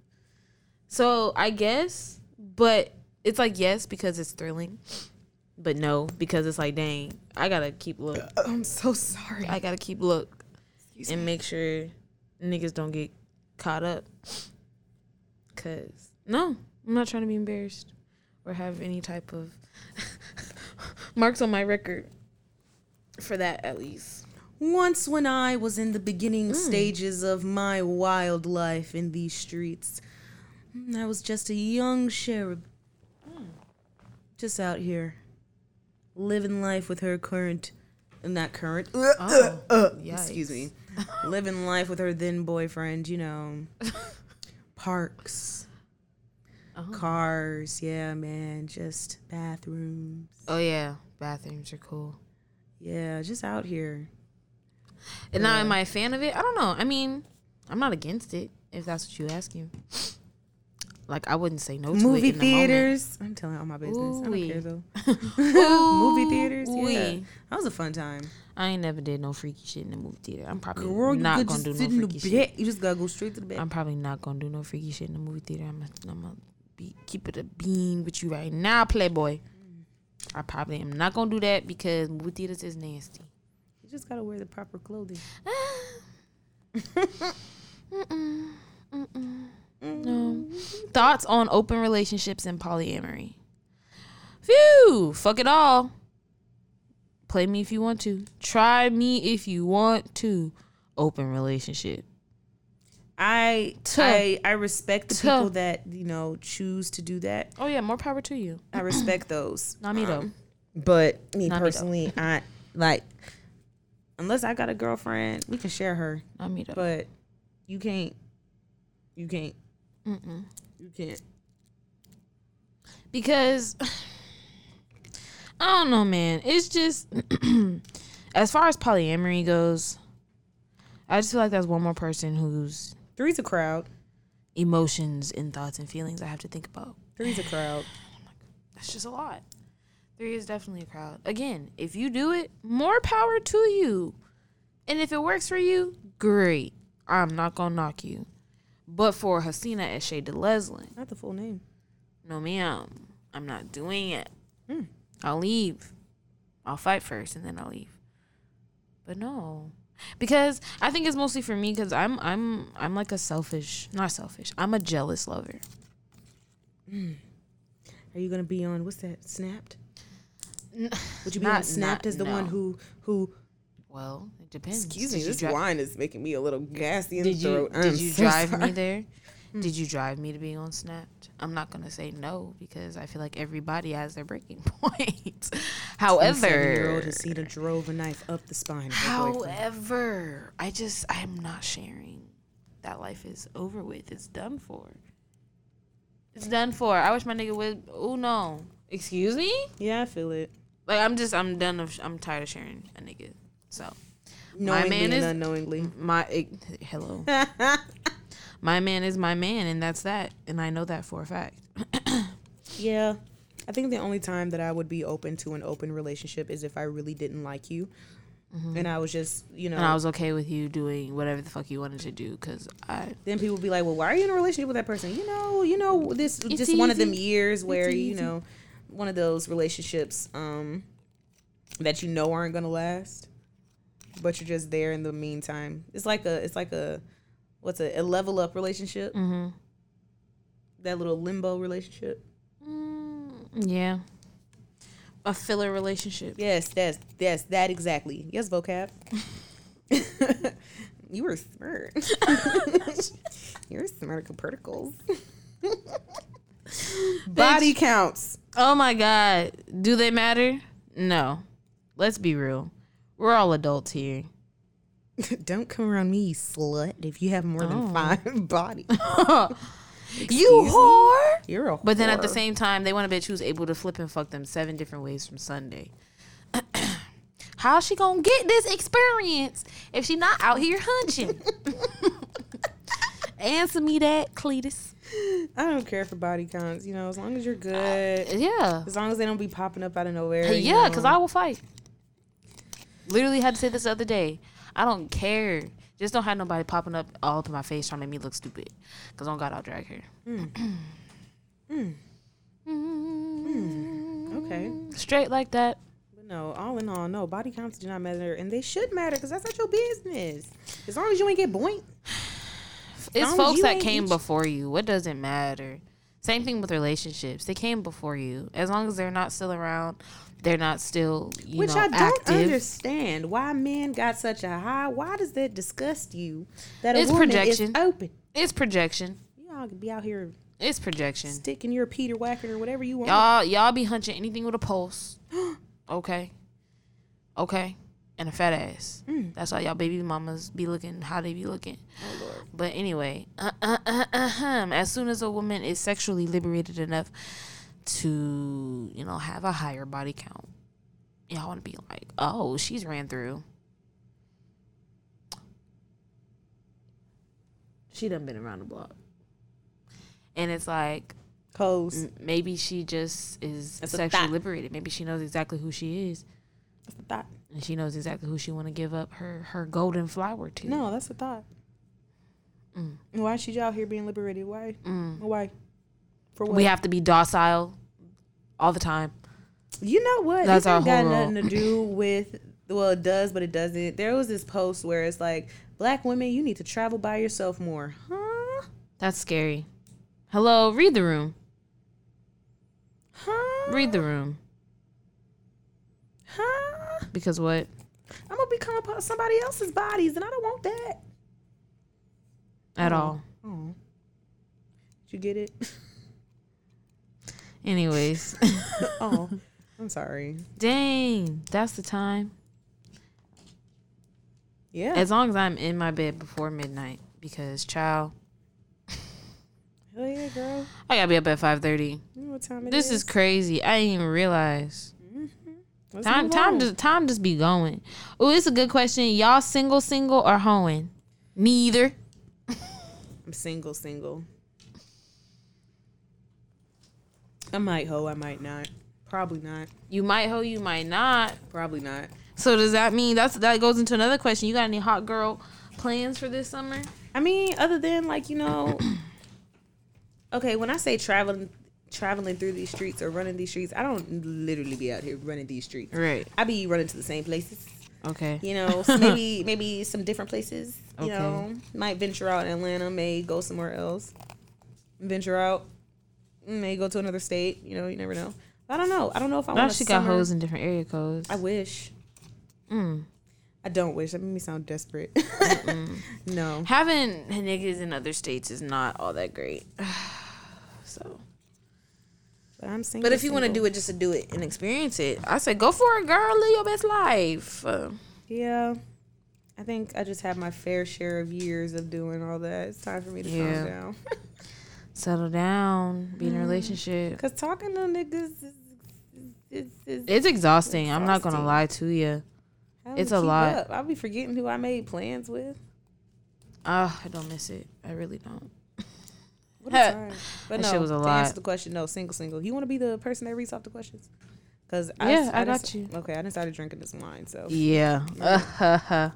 B: So I guess, but it's like yes because it's thrilling, but no because it's like dang, I gotta keep look. *clears throat*
C: I'm so sorry.
B: I gotta keep look and make sure niggas don't get caught up. Cause no, I'm not trying to be embarrassed or have any type of *laughs* marks on my record for that at least.
C: Once, when I was in the beginning stages of my wild life in these streets, mm, I was just a young cherub. Just out here, living life with her current, not current,
B: Oh, *coughs*
C: excuse me, *laughs* living life with her then boyfriend, you know, *laughs* parks, Uh-huh. cars, yeah, man, just bathrooms.
B: Oh yeah, bathrooms are cool.
C: Yeah, just out here.
B: And now, am I a fan of it? I don't know. I mean, I'm not against it if that's what you're asking. Like I wouldn't say no to
C: movie
B: it in the
C: theaters. I'm telling all my business. I don't care though. *laughs* *laughs* movie theaters. Yeah,
B: Ooh-wee.
C: that was a fun time.
B: I ain't never did no freaky shit in the movie theater. I'm probably
C: Girl,
B: not gonna do no
C: the
B: freaky shit.
C: You just gotta go straight to the bed.
B: I'm probably not gonna do no freaky shit in the movie theater. I'm gonna, I'm gonna be keep it a bean with you right now, Playboy. Mm. I probably am not gonna do that because movie theaters is nasty.
C: you just gotta wear the proper clothing. *sighs*
B: No. Thoughts on open relationships and polyamory? Phew, fuck it all. Play me if you want to. Try me if you want to. Open relationship.
C: I
B: Tuh.
C: I I respect the
B: Tuh.
C: people that you know choose to do that.
B: Oh yeah, more power to you.
C: I respect those. *clears throat*
B: Not me though.
C: Um, But me
B: Not me
C: personally, I like unless I got a girlfriend, we can share her.
B: Not me though.
C: But you can't. You can't. You can't.
B: because *sighs* I don't know, man. It's just *clears throat* as far as polyamory goes, I just feel like that's one more person whose
C: Three's a crowd.
B: emotions and thoughts and feelings I have to think about.
C: Three's a crowd. *sighs*
B: That's just a lot. Three is definitely a crowd. Again, if you do it, more power to you. And if it works for you, great. I'm not gonna knock you. But for Hasina Eshe de Leslin,
C: Not the full name.
B: no ma'am, I'm not doing it. Hmm. I'll leave. I'll fight first and then I'll leave. But no. Because I think it's mostly for me because I'm I'm I'm like a selfish not selfish. I'm a jealous lover. Mm.
C: Are you gonna be on what's that? Snapped? Would you be
B: not-
C: on Snapped
B: not-
C: as the one who who?
B: Well, it depends.
C: Excuse
B: Did
C: me, this
B: dri-
C: wine is making me a little gassy in
B: Did
C: the
B: you
C: throat.
B: did
C: I'm
B: you
C: so
B: drive
C: sorry.
B: me there? Did you drive me to being on Snapped? I'm not gonna say no because I feel like everybody has their breaking. *laughs*
C: Seven-year-old
B: However,
C: Hasina drove a knife up the spine. of her boyfriend.
B: however, I just I'm not sharing. That life is over with. It's done for. It's done for. I wish my nigga would. Oh no. Excuse me.
C: Yeah, I feel it.
B: Like I'm just I'm done. Of, I'm tired of sharing a nigga. So
C: Knowingly
B: man
C: and
B: is-
C: unknowingly.
B: my eh, hello. *laughs* my man is my man, and that's that. And I know that for a fact. *coughs*
C: Yeah. I think the only time that I would be open to an open relationship is if I really didn't like you. And I was just, you know,
B: Mm-hmm. And I was okay with you doing whatever the fuck you wanted to do because I
C: then people would be like, "Well, why are you in a relationship with that person?" You know, you know, this just one of them years where you know, one of those relationships um that you know aren't gonna last, but you're just there in the meantime. It's like a, it's like a, what's a, a level up relationship.
B: Mm-hmm.
C: That little limbo relationship.
B: yeah. A filler relationship.
C: Yes, that's that's that exactly. Yes, vocab. *laughs* you were smart. *laughs* You're smart particles. *laughs* Body counts.
B: Oh my god. Do they matter? No. Let's be real. We're all adults here. *laughs*
C: Don't come around me, you slut, if you have more
B: Oh.
C: than five *laughs* bodies. *laughs*
B: you whore.
C: You're a whore.
B: But then at the same time, they want a bitch who's able to flip and fuck them seven different ways from Sunday. *clears throat* How's she gonna get this experience if she not out here hunching? Answer me that, Cletus.
C: I don't care for body counts, you know, as long as you're uh, good.
B: Yeah.
C: As long as they don't be popping up out of nowhere.
B: Yeah, because. I will fight. Literally had to say this the other day. I don't care. Just don't have nobody popping up all up in my face trying to make me look stupid. Because on God, I'll drag her. Mm. *clears throat* Mm. Mm.
C: Okay.
B: Straight like that.
C: But no, all in all, no, body counts do not matter. And they should matter because that's not your business. As long as you ain't get boink.
B: It's folks that came before you. What does it matter? Same thing with relationships. They came before you. As long as they're not still around, they're not still, you
C: Which
B: know,
C: I don't
B: active.
C: understand. Why men got such a high? Why does that disgust you? That a woman
B: projection.
C: is open.
B: It's projection.
C: Y'all could be out here
B: It's projection.
C: sticking your Peter Whacker or whatever you want.
B: Y'all, y'all be hunching anything with a pulse. *gasps* okay. Okay. And a fat ass.
C: Mm.
B: That's why y'all baby mamas be looking how they be looking.
C: Oh Lord.
B: But anyway, uh, uh, uh, uh, as soon as a woman is sexually liberated enough to, you know, have a higher body count, y'all want to be like, oh, she's ran through. She done been around the block. And it's like,
C: Coast.
B: maybe she just is
C: That's
B: sexually liberated. Maybe she knows exactly who she is.
C: That's the thought.
B: And she knows exactly who she want to give up her, her golden flower to.
C: No, that's the thought.
B: Mm.
C: Why is she out here being liberated? Why? Why? For what?
B: We have to be docile all the time.
C: You know what?
B: That's our
C: got
B: whole
C: nothing to do *laughs* with. Well, it does, but it doesn't. There was this post where it's like, "Black women, you need to travel by yourself more." Huh?
B: That's scary. Hello, read the room.
C: Huh?
B: Read the room.
C: Huh?
B: Because what?
C: I'm gonna become a part of somebody else's bodies, and I don't want that.
B: At
C: Oh.
B: all.
C: Oh. Did you get it? *laughs*
B: Anyways. *laughs*
C: oh, I'm sorry.
B: Dang. That's the time.
C: Yeah.
B: As long as I'm in my bed before midnight. Because child,
C: Hell yeah, girl.
B: I gotta be up at five thirty.
C: You know what time it
B: This is crazy. I didn't even realize. Mm-hmm.
C: Let's
B: Time time just time just be going. Oh, it's a good question. Y'all single, single or hoeing? Neither.
C: I'm single, single. I might hoe, I might not. Probably not.
B: You might hoe, you might not.
C: Probably not.
B: So does that mean that's that goes into another question? You got any hot girl plans for this summer?
C: I mean, other than like you know, *clears throat* okay. When I say traveling, traveling through these streets or running these streets, I don't literally be out here running these streets.
B: Right.
C: I be running to the same places.
B: Okay.
C: You know, so *laughs* maybe maybe some different places. You
B: Okay.
C: know, might venture out in Atlanta, may go somewhere else. Venture out, may go to another state. You know, you never know. I don't know. I don't know if I want.
B: she got hoes in different area codes.
C: I wish.
B: Mm.
C: I don't wish. That made me sound desperate. *laughs* no.
B: Having niggas in other states is not all that great. *sighs* so,
C: But I'm single.
B: but if you want to do it just to do it and experience it, I say go for it, girl. Live your best life. Uh,
C: Yeah. I think I just have my fair share of years of doing all that. It's time for me to
B: Yeah.
C: calm down. *laughs*
B: settle down, be in a relationship.
C: Cause talking to niggas is, is, is,
B: It's exhausting. I'm not gonna lie to you. it's a lot.
C: up. I'll be forgetting who I made plans with.
B: Ah, I don't miss it. I really don't. *laughs*
C: What a time. *laughs* But
B: That
C: no,
B: shit was a
C: to
B: lot.
C: answer the question, no, single, single. You want to be the person that reads off the questions? Cause
B: Yeah, I
C: done
B: got you.
C: Okay, I didn't drinking this wine, so
B: Yeah. *laughs*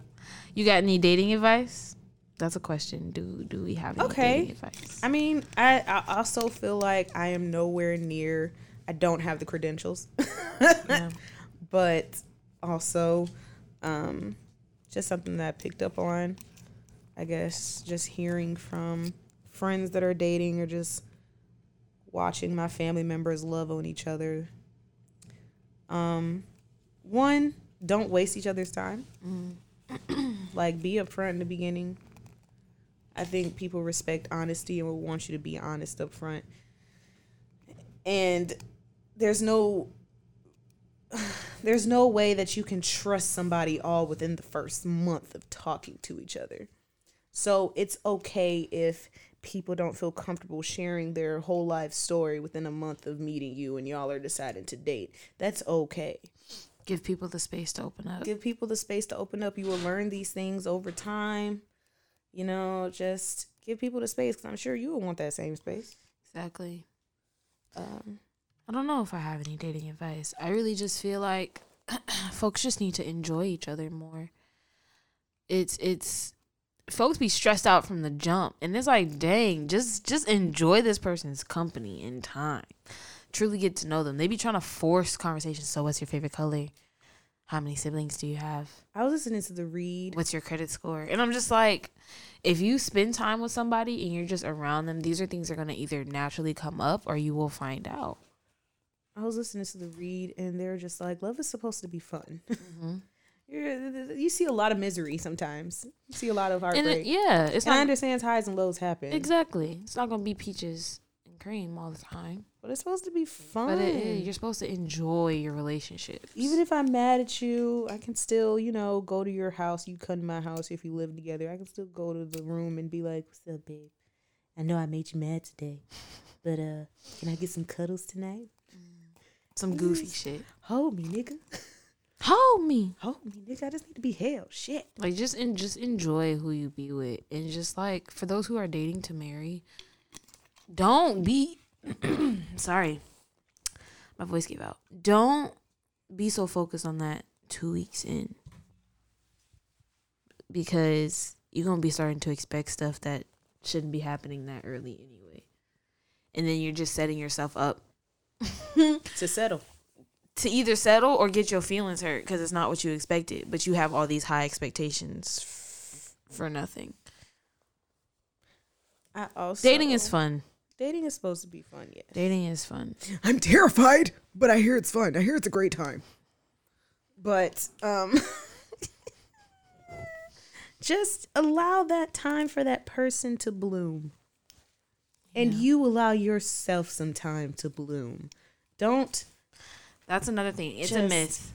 B: you got any dating advice? That's a question. Do do we have any
C: Okay.
B: dating advice?
C: I mean, I, I also feel like I am nowhere near. I don't have the credentials,
B: Yeah. *laughs*
C: but also, um, just something that I picked up on. I guess just hearing from friends that are dating or just watching my family members love on each other. Um, one, don't waste each other's time. like, be upfront in the beginning. I think people respect honesty and will want you to be honest up front. And there's no *sighs* there's no way that you can trust somebody all within the first month of talking to each other. So it's okay if people don't feel comfortable sharing their whole life story within a month of meeting you and y'all are deciding to date. That's okay.
B: Give people the space to open up.
C: Give people the space to open up. You will learn these things over time. You know, just give people the space because I'm sure you will want that same space.
B: Exactly.
C: Um,
B: I don't know if I have any dating advice. I really just feel like *clears throat* folks just need to enjoy each other more. It's it's folks be stressed out from the jump and it's like dang just just enjoy this person's company and time truly get to know them they be trying to force conversations so what's your favorite color how many siblings do you have
C: I was listening to the read.
B: what's your credit score and i'm just like if you spend time with somebody and you're just around them these are things that are going to either naturally come up or you will find out
C: I was listening to the read, and they're just like, love is supposed to be fun. *laughs* Mm-hmm. You're, you see a lot of misery sometimes. You see a lot of heartbreak.
B: it, yeah it's
C: and I understand highs and lows happen.
B: exactly it's not going to be peaches cream all the time
C: But it's supposed to be fun.
B: but it is you're supposed to enjoy your relationships
C: Even if I'm mad at you, I can still, you know, go to your house. You come to my house if you live together. I can still go to the room and be like, "What's up, babe? I know I made you mad today, but uh, can I get some cuddles tonight?
B: some goofy shit
C: Hold me, nigga.
B: hold me
C: Hold me, nigga. I just need to be held. Shit.
B: like just and just enjoy who you be with and just like for those who are dating to marry don't be *clears throat* sorry my voice gave out don't be so focused on that two weeks in because you're gonna be starting to expect stuff that shouldn't be happening that early anyway and then you're just setting yourself up *laughs*
C: To settle.
B: to either settle or get your feelings hurt because it's not what you expected, but you have all these high expectations f- for nothing.
C: I also
B: Dating is fun.
C: Dating is supposed to be fun. Yes.
B: Dating is fun.
C: I'm terrified, but I hear it's fun. I hear it's a great time. But um *laughs* just allow that time for that person to bloom. And
B: Yeah.
C: you allow yourself some time to bloom. Don't
B: That's another thing. It's a myth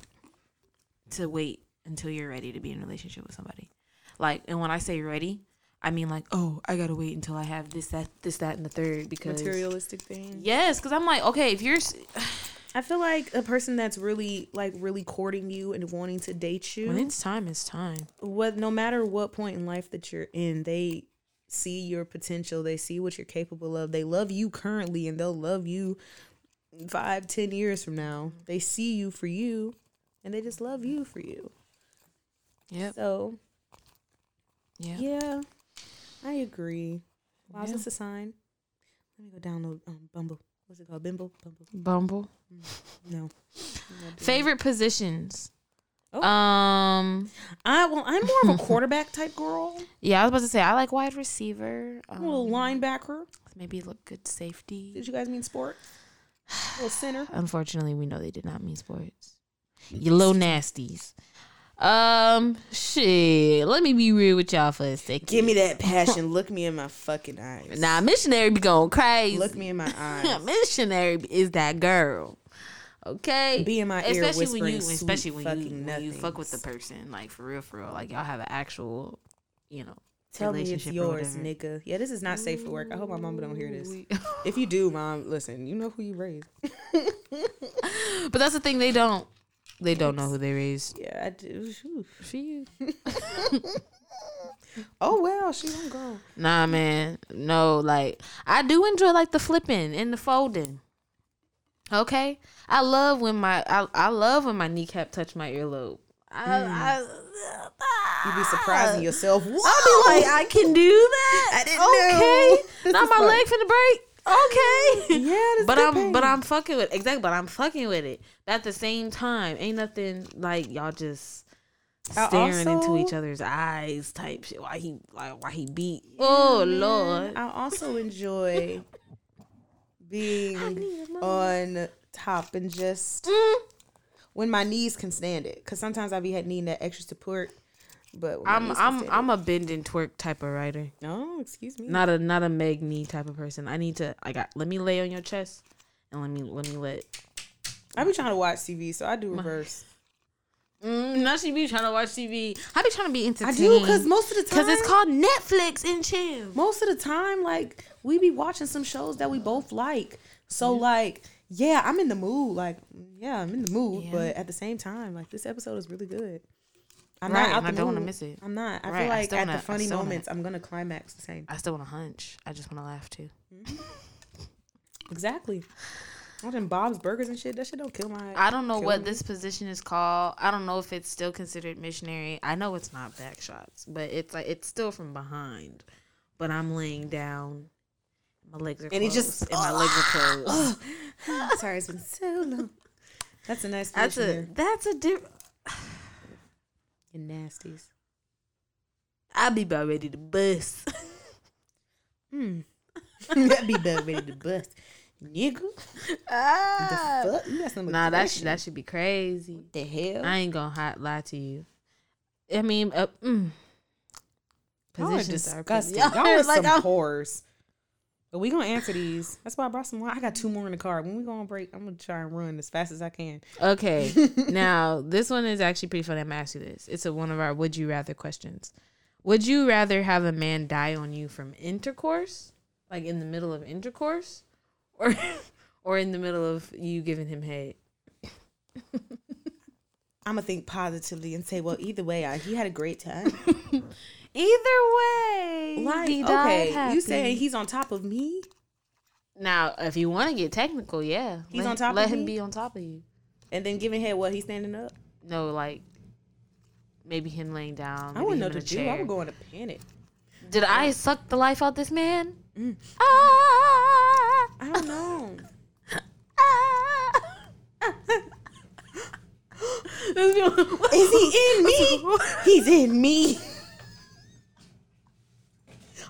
B: to wait until you're ready to be in a relationship with somebody. Like, and when I say ready, I mean like, oh, I gotta wait until I have this, that, this, that, and the third because
C: materialistic thing.
B: Yes, because I'm like, okay, if you're *sighs*
C: I feel like a person that's really like really courting you and wanting to date you
B: when it's time, it's time.
C: what no matter what point in life that you're in, they see your potential. They see what you're capable of. They love you currently, and they'll love you five, ten years from now. Mm-hmm. They see you for you, and they just love you for you.
B: Yeah.
C: So
B: Yeah.
C: yeah, I agree. Wow, is
B: Yeah.
C: this a sign? Let me go download um, Bumble. What's it called? Bimble? Bumble?
B: Bumble.
C: No. *laughs* I'm
B: Favorite positions.
C: Oh.
B: Um.
C: I well, I'm more of a quarterback *laughs* type girl.
B: Yeah, I was about to say I like wide receiver.
C: I'm a little
B: Um,
C: linebacker.
B: maybe look good safety.
C: Did you guys mean sport? A little center. *sighs*
B: Unfortunately, we know they did not mean sports. You little nasties. Um, shit. Let me be real with y'all for a second.
C: Give me that passion. Look me in my fucking eyes.
B: Nah, missionary be going crazy.
C: Look me in my *laughs* eyes.
B: missionary is that girl. Okay.
C: Be in my ear
B: especially when you, especially when you, when you fuck with the person, like for real, for real. Like y'all have an actual, you know.
C: Tell me it's
B: relationship
C: yours, nigga. Yeah, this is not safe for work. I hope my mama don't hear this. If you do, *laughs* mom, listen. You know who you raised. *laughs*
B: But that's the thing. They don't. They don't know who they raised.
C: Yeah, I do.
B: You. *laughs*
C: Oh well, she I'm grown.
B: Nah, man. No, like I do enjoy like the flipping and the folding. Okay, I love when my I, I love when my kneecap touch my earlobe. I, mm. ah.
C: You be surprising yourself. Whoa!
B: I'll be like, I can do that.
C: I didn't
B: okay.
C: know. Okay, *laughs*
B: Not my
C: fun.
B: leg finna break. Okay.
C: Yeah,
B: but I'm
C: pain.
B: but I'm fucking with exactly. But I'm fucking with it. But at the same time, ain't nothing like y'all just staring into each other's eyes type shit. Why he like why he beat? oh lord.
C: I also enjoy being on top and just
B: Mm.
C: when my knees can stand it. Cause sometimes I be had needing that extra support. But
B: I'm I'm I'm a bend and twerk type of writer.
C: it. no, excuse me.
B: Not a not a Meg knee type of person. I need to I got let me lay on your chest and let me let me let
C: I be trying to watch TV, so I do reverse.
B: Mm, now she be trying to watch TV. I be trying to be
C: into
B: TV.
C: I do because most of the time,
B: because it's called Netflix and chill.
C: most of the time, like we be watching some shows that we both like. So like, yeah, I'm in the mood. Like, yeah, I'm in the mood.
B: Yeah.
C: But at the same time, like this episode is really good. I'm
B: Right,
C: not
B: and I don't wanna miss it.
C: I'm not. I
B: Right,
C: feel like
B: still
C: at
B: wanna-
C: the funny
B: still wanna-
C: moments, I'm gonna climax the same.
B: I still want to hunch. I just want to laugh too. *laughs*
C: Exactly. All them Bob's Burgers and shit. That shit don't kill my.
B: I don't know what
C: me.
B: this position is called. I don't know if it's still considered missionary. I know it's not back shots, but it's like it's still from behind. But I'm laying down. My legs are closed.
C: And he just-
B: and my legs are closed. *gasps*
C: Sorry, it's been so long. That's a nice.
B: That's a that's a different.
C: You nasties.
B: I be about ready to bust.
C: Hmm. *laughs* That be about ready to bust, nigga.
B: Ah.
C: The fuck? You got some
B: Nah, that sh-
C: aggression.
B: that should be crazy.
C: the hell.
B: I ain't gonna lie to you. I mean, uh, mm. Positions are
C: disgusting.
B: y'all
C: Y'all *laughs* are
B: like,
C: some
B: I'm-
C: whores. But we gonna answer these. That's why I brought some. wine. I got two more in the car. When we go on break, I'm gonna try and run as fast as I can.
B: Okay. *laughs* now, this one is actually pretty funny. I'm gonna ask you this. It's a, one of our would you rather questions. Would you rather have a man die on you from intercourse, like in the middle of intercourse, or *laughs* or in the middle of you giving him head?
C: I'm gonna think positively and say, well, either way, I, he had a great time. *laughs*
B: Either way,
C: like,
B: he
C: okay,
B: happy.
C: you saying he's on top of me?
B: now if you want to get technical, yeah,
C: He's
B: let,
C: on top
B: Let
C: of
B: him
C: me?
B: be on top of you.
C: And then giving head what he's standing up.
B: No, like maybe him laying down.
C: I wouldn't know
B: him
C: what
B: in
C: to
B: a
C: do. I would go into panic.
B: Did I suck the life out of this man?
C: Mm.
B: Ah,
C: I don't know.
B: Let's be honest.
C: Is he in me? *laughs* He's in me.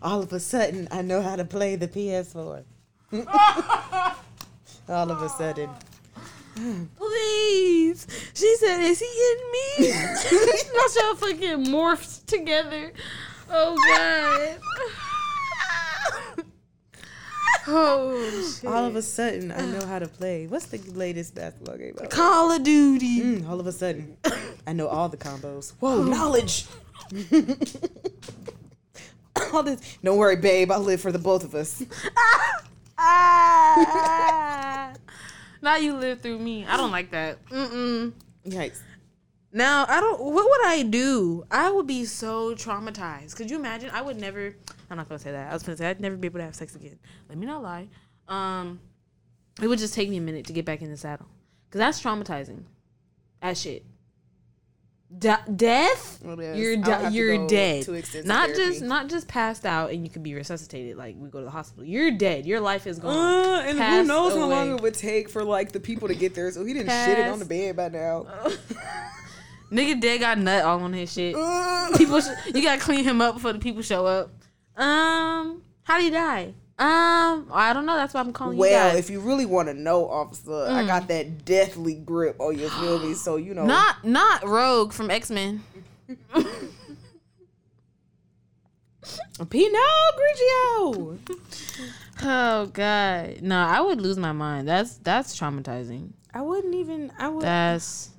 C: All of a sudden, I know how to play the PS4. *laughs* All of a sudden.
B: Please. She said, Is he in me? *laughs* *laughs* Not y'all fucking morphed together. Oh, God. oh, shit.
C: All of a sudden, I know how to play. What's the latest basketball game? out?
B: Call of Duty.
C: Mm, all of a sudden, I know all the combos. Whoa, knowledge. *laughs* all this. Don't worry, babe. I'll live for the both of us. *laughs*
B: Now you live through me. I don't like that. Mm-mm.
C: Yikes.
B: Now I don't. What would I do? I would be so traumatized. Could you imagine? I would never. I'm not gonna say that. I was gonna say I'd never be able to have sex again. Let me not lie. Um, it would just take me a minute to get back in the saddle, cause that's traumatizing. That shit. De- death. You're di- you're dead. Not
C: therapy.
B: just not just passed out and you could be resuscitated. Like we go to the hospital. You're dead. Your life is gone.
C: Uh, and who knows how long it would take for like the people to get there? So he didn't shit it on the bed by now. *laughs*
B: Nigga dead got nut all on his shit.
C: Uh,
B: people sh- you gotta clean him up before the people show up um how did he die um i don't know that's why i'm calling
C: well,
B: you guys.
C: Well, if you really want to know, officer, I got that deathly grip. on your feel me? So you know,
B: not not rogue from x-men *laughs*
C: Pinot Grigio.
B: oh god no i would lose my mind that's that's traumatizing
C: I wouldn't even. I would.
B: that's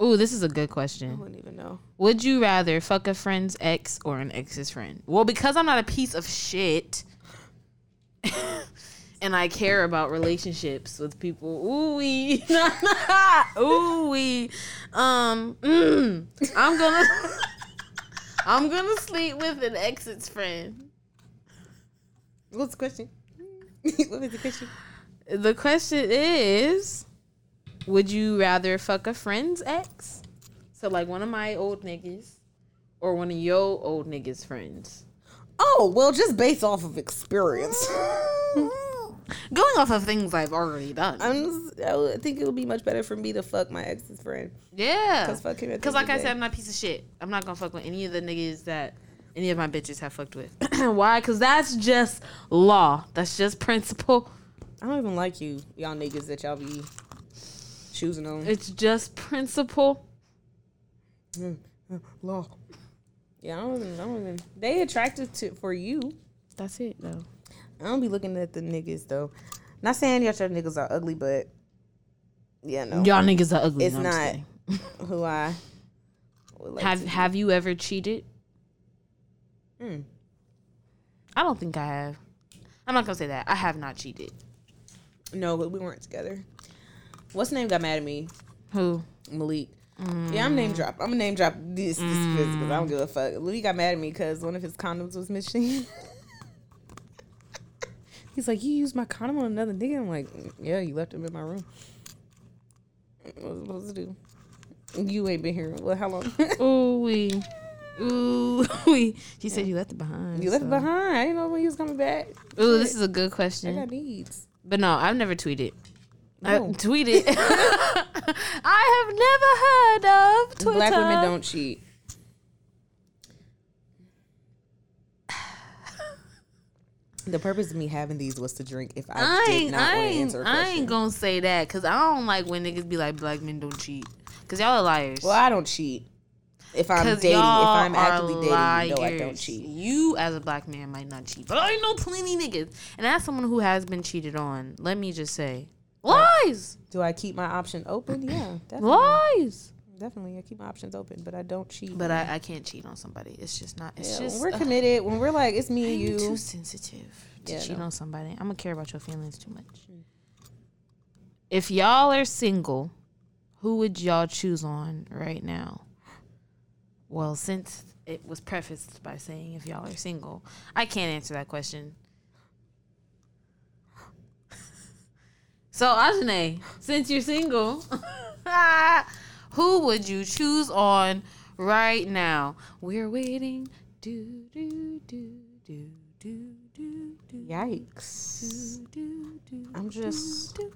B: Ooh, this is a good question.
C: I wouldn't even know.
B: Would you rather fuck a friend's ex or an ex's friend? Well, because I'm not a piece of shit *laughs* and I care about relationships with people. Ooh wee. *laughs* Ooh wee. Um mm, I'm gonna *laughs* I'm gonna sleep with an ex's friend.
C: What's the question? what was the question?
B: The question is Would you rather fuck a friend's ex? So like one of my old niggas or one of your old niggas' friends?
C: Oh well, just based off of experience. *laughs*
B: Going off of things I've already done.
C: I'm. Just, I think it would be much better for me to fuck my ex's friend.
B: yeah.
C: 'Cause fuck him
B: Because like I
C: day.
B: said, I'm not a piece of shit. I'm not gonna fuck with any of the niggas that any of my bitches have fucked with. *clears throat* Why? Because that's just law. That's just principle.
C: I don't even like you, y'all niggas that y'all be choosing on.
B: It's just principle.
C: Mm, mm, law. Yeah, I don't even. I don't even. They attracted to for you.
B: That's it though.
C: I don't be looking at the niggas though. Not saying y'all your niggas are ugly, but yeah, no,
B: Y'all niggas are ugly.
C: it's
B: No,
C: not who I would *laughs* like
B: Have Have you ever cheated?
C: Hmm.
B: I don't think I have. I'm not gonna say that. I have not cheated.
C: No, but we weren't together. What's name got mad at me?
B: Who?
C: Malik. Yeah, I'm name drop. I'm gonna name drop this this mm. because I don't give a fuck. Malik got mad at me because one of his condoms was missing. *laughs* He's like, you used my condom on another nigga. I'm like, mm, yeah, you left him in my room. What was I supposed to do? You ain't been here. Well, how long? *laughs*
B: Ooh we. Ooh *laughs* we. She said you left it behind.
C: you left it behind. I didn't know when he was coming back.
B: Ooh, this is a good question.
C: I got needs.
B: But no, I've never tweeted. I
C: No.
B: tweeted. I have never heard of Twitter.
C: Black women don't cheat. *sighs* The purpose of me having these was to drink if I,
B: I
C: did
B: ain't,
C: not
B: I
C: want to answer a
B: I
C: question.
B: ain't gonna say that because I don't like when niggas be like black men don't cheat because y'all are liars.
C: well, I don't cheat. If I'm dating, if
B: y'all
C: I'm
B: are
C: actively dating, you know I don't cheat.
B: You as a black man might not cheat, but I know plenty niggas, and as someone who has been cheated on, let me just say, lies,
C: Do I keep my option open? Yeah, definitely.
B: lies.
C: Definitely, I keep my options open, but I don't cheat.
B: But I, I can't cheat on somebody. It's just not. It's
C: Yeah,
B: just
C: when we're
B: uh,
C: committed. When we're like, it's me and
B: I'm
C: you.
B: too sensitive to
C: Yeah,
B: cheat
C: no.
B: on somebody. I'm gonna care about your feelings too much.
C: Hmm.
B: If y'all are single, who would y'all choose on right now? Well, since it was prefaced by saying if y'all are single, I can't answer that question. So, Ajane, since you're single, who would you choose on right now? We're waiting. Do do do do do do do.
C: Yikes!
B: do, do,
C: I'm just.
B: do,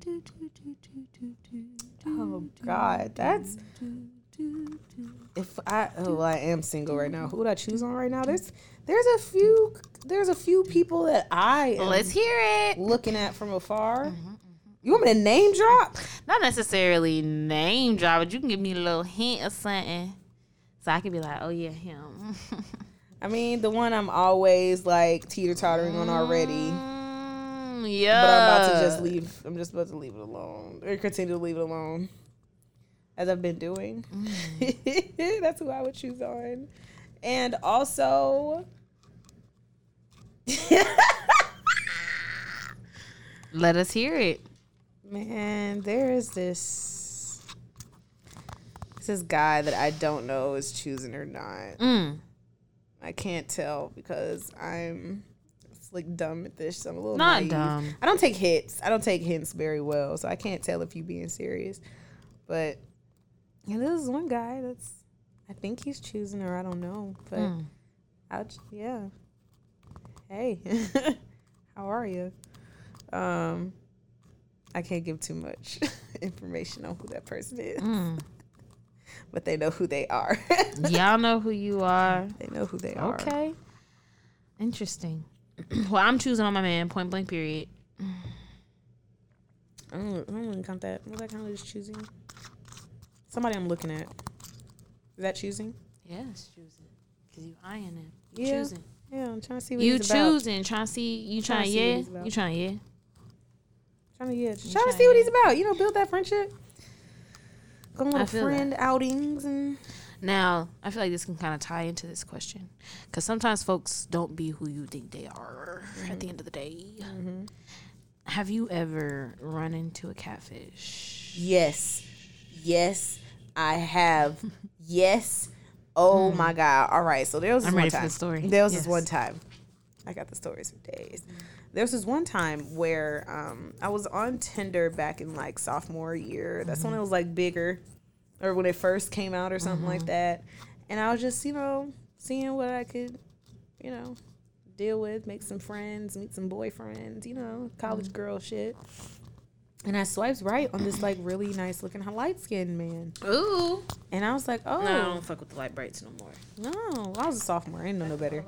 B: do, do, do, do, do, do,
C: Oh God, that's
B: do, do, do.
C: if I. Oh, well, I am single right now. Who would I choose on right now? There's, there's a few. There's a few people that I am
B: Let's hear it.
C: looking at from afar. You want me to name drop?
B: Not necessarily name drop, but you can give me a little hint or something. So I can be like, oh yeah, him.
C: I mean, the one I'm always like teeter tottering on already.
B: Mm, yeah.
C: But I'm about to just leave. I'm just about to leave it alone or continue to leave it alone, as I've been doing. *laughs* That's who I would choose on, and also, *laughs*
B: Let us hear it.
C: Man, there is this this guy that I don't know is choosing or not.
B: Mm.
C: I can't tell because I'm like dumb at this. I'm a little
B: Not
C: naive.
B: dumb.
C: I don't take hits. I don't take hints very well, so I can't tell if you being serious. But yeah, this is one guy that's. I think he's choosing her. I don't know, but
B: Mm.
C: I yeah. Hey, *laughs* how are you? Um, I can't give too much *laughs* information on who that person is,
B: Mm. *laughs*
C: but they know who they are. *laughs*
B: Y'all know who you are.
C: they know who they are.
B: Okay. Interesting. *clears throat* well, I'm choosing on my man, point blank period.
C: I don't, I don't really count that. Was that kind of just choosing? Somebody I'm looking at. Is that choosing?
B: Yes, choosing. Because you eyeing him. You
C: Yeah.
B: choosing.
C: Yeah, I'm trying to see what
B: You
C: he's about.
B: choosing. Trying to see. You
C: Trying
B: trying
C: to
B: to
C: see what
B: yeah? You trying yeah?
C: Trying to yeah, trying to see what he's about. You know, build that friendship. Go on friend outings and
B: Now, I feel like this can kind of tie into this question. Because sometimes folks don't be who you think they are at the mm-hmm. end of the day. Mm-hmm. Have you ever run into a catfish?
C: yes, yes, I have. *laughs* yes. Oh hmm. my god. All right. So there was this
B: I'm
C: one
B: ready for the story.
C: There was this one time. I got the stories for days. There was this one time where um, I was on Tinder back in like sophomore year. That's when mm-hmm. it was like bigger, or when it first came out, or something like mm-hmm. that. And I was just, you know, seeing what I could, you know, deal with, make some friends, meet some boyfriends, you know, college mm-hmm. girl shit. And I swiped right on this like really nice looking light skinned man.
B: Ooh.
C: And I was like, oh,
B: No, I don't oh. fuck with the light brights no more.
C: no, I was a sophomore. I didn't know no better.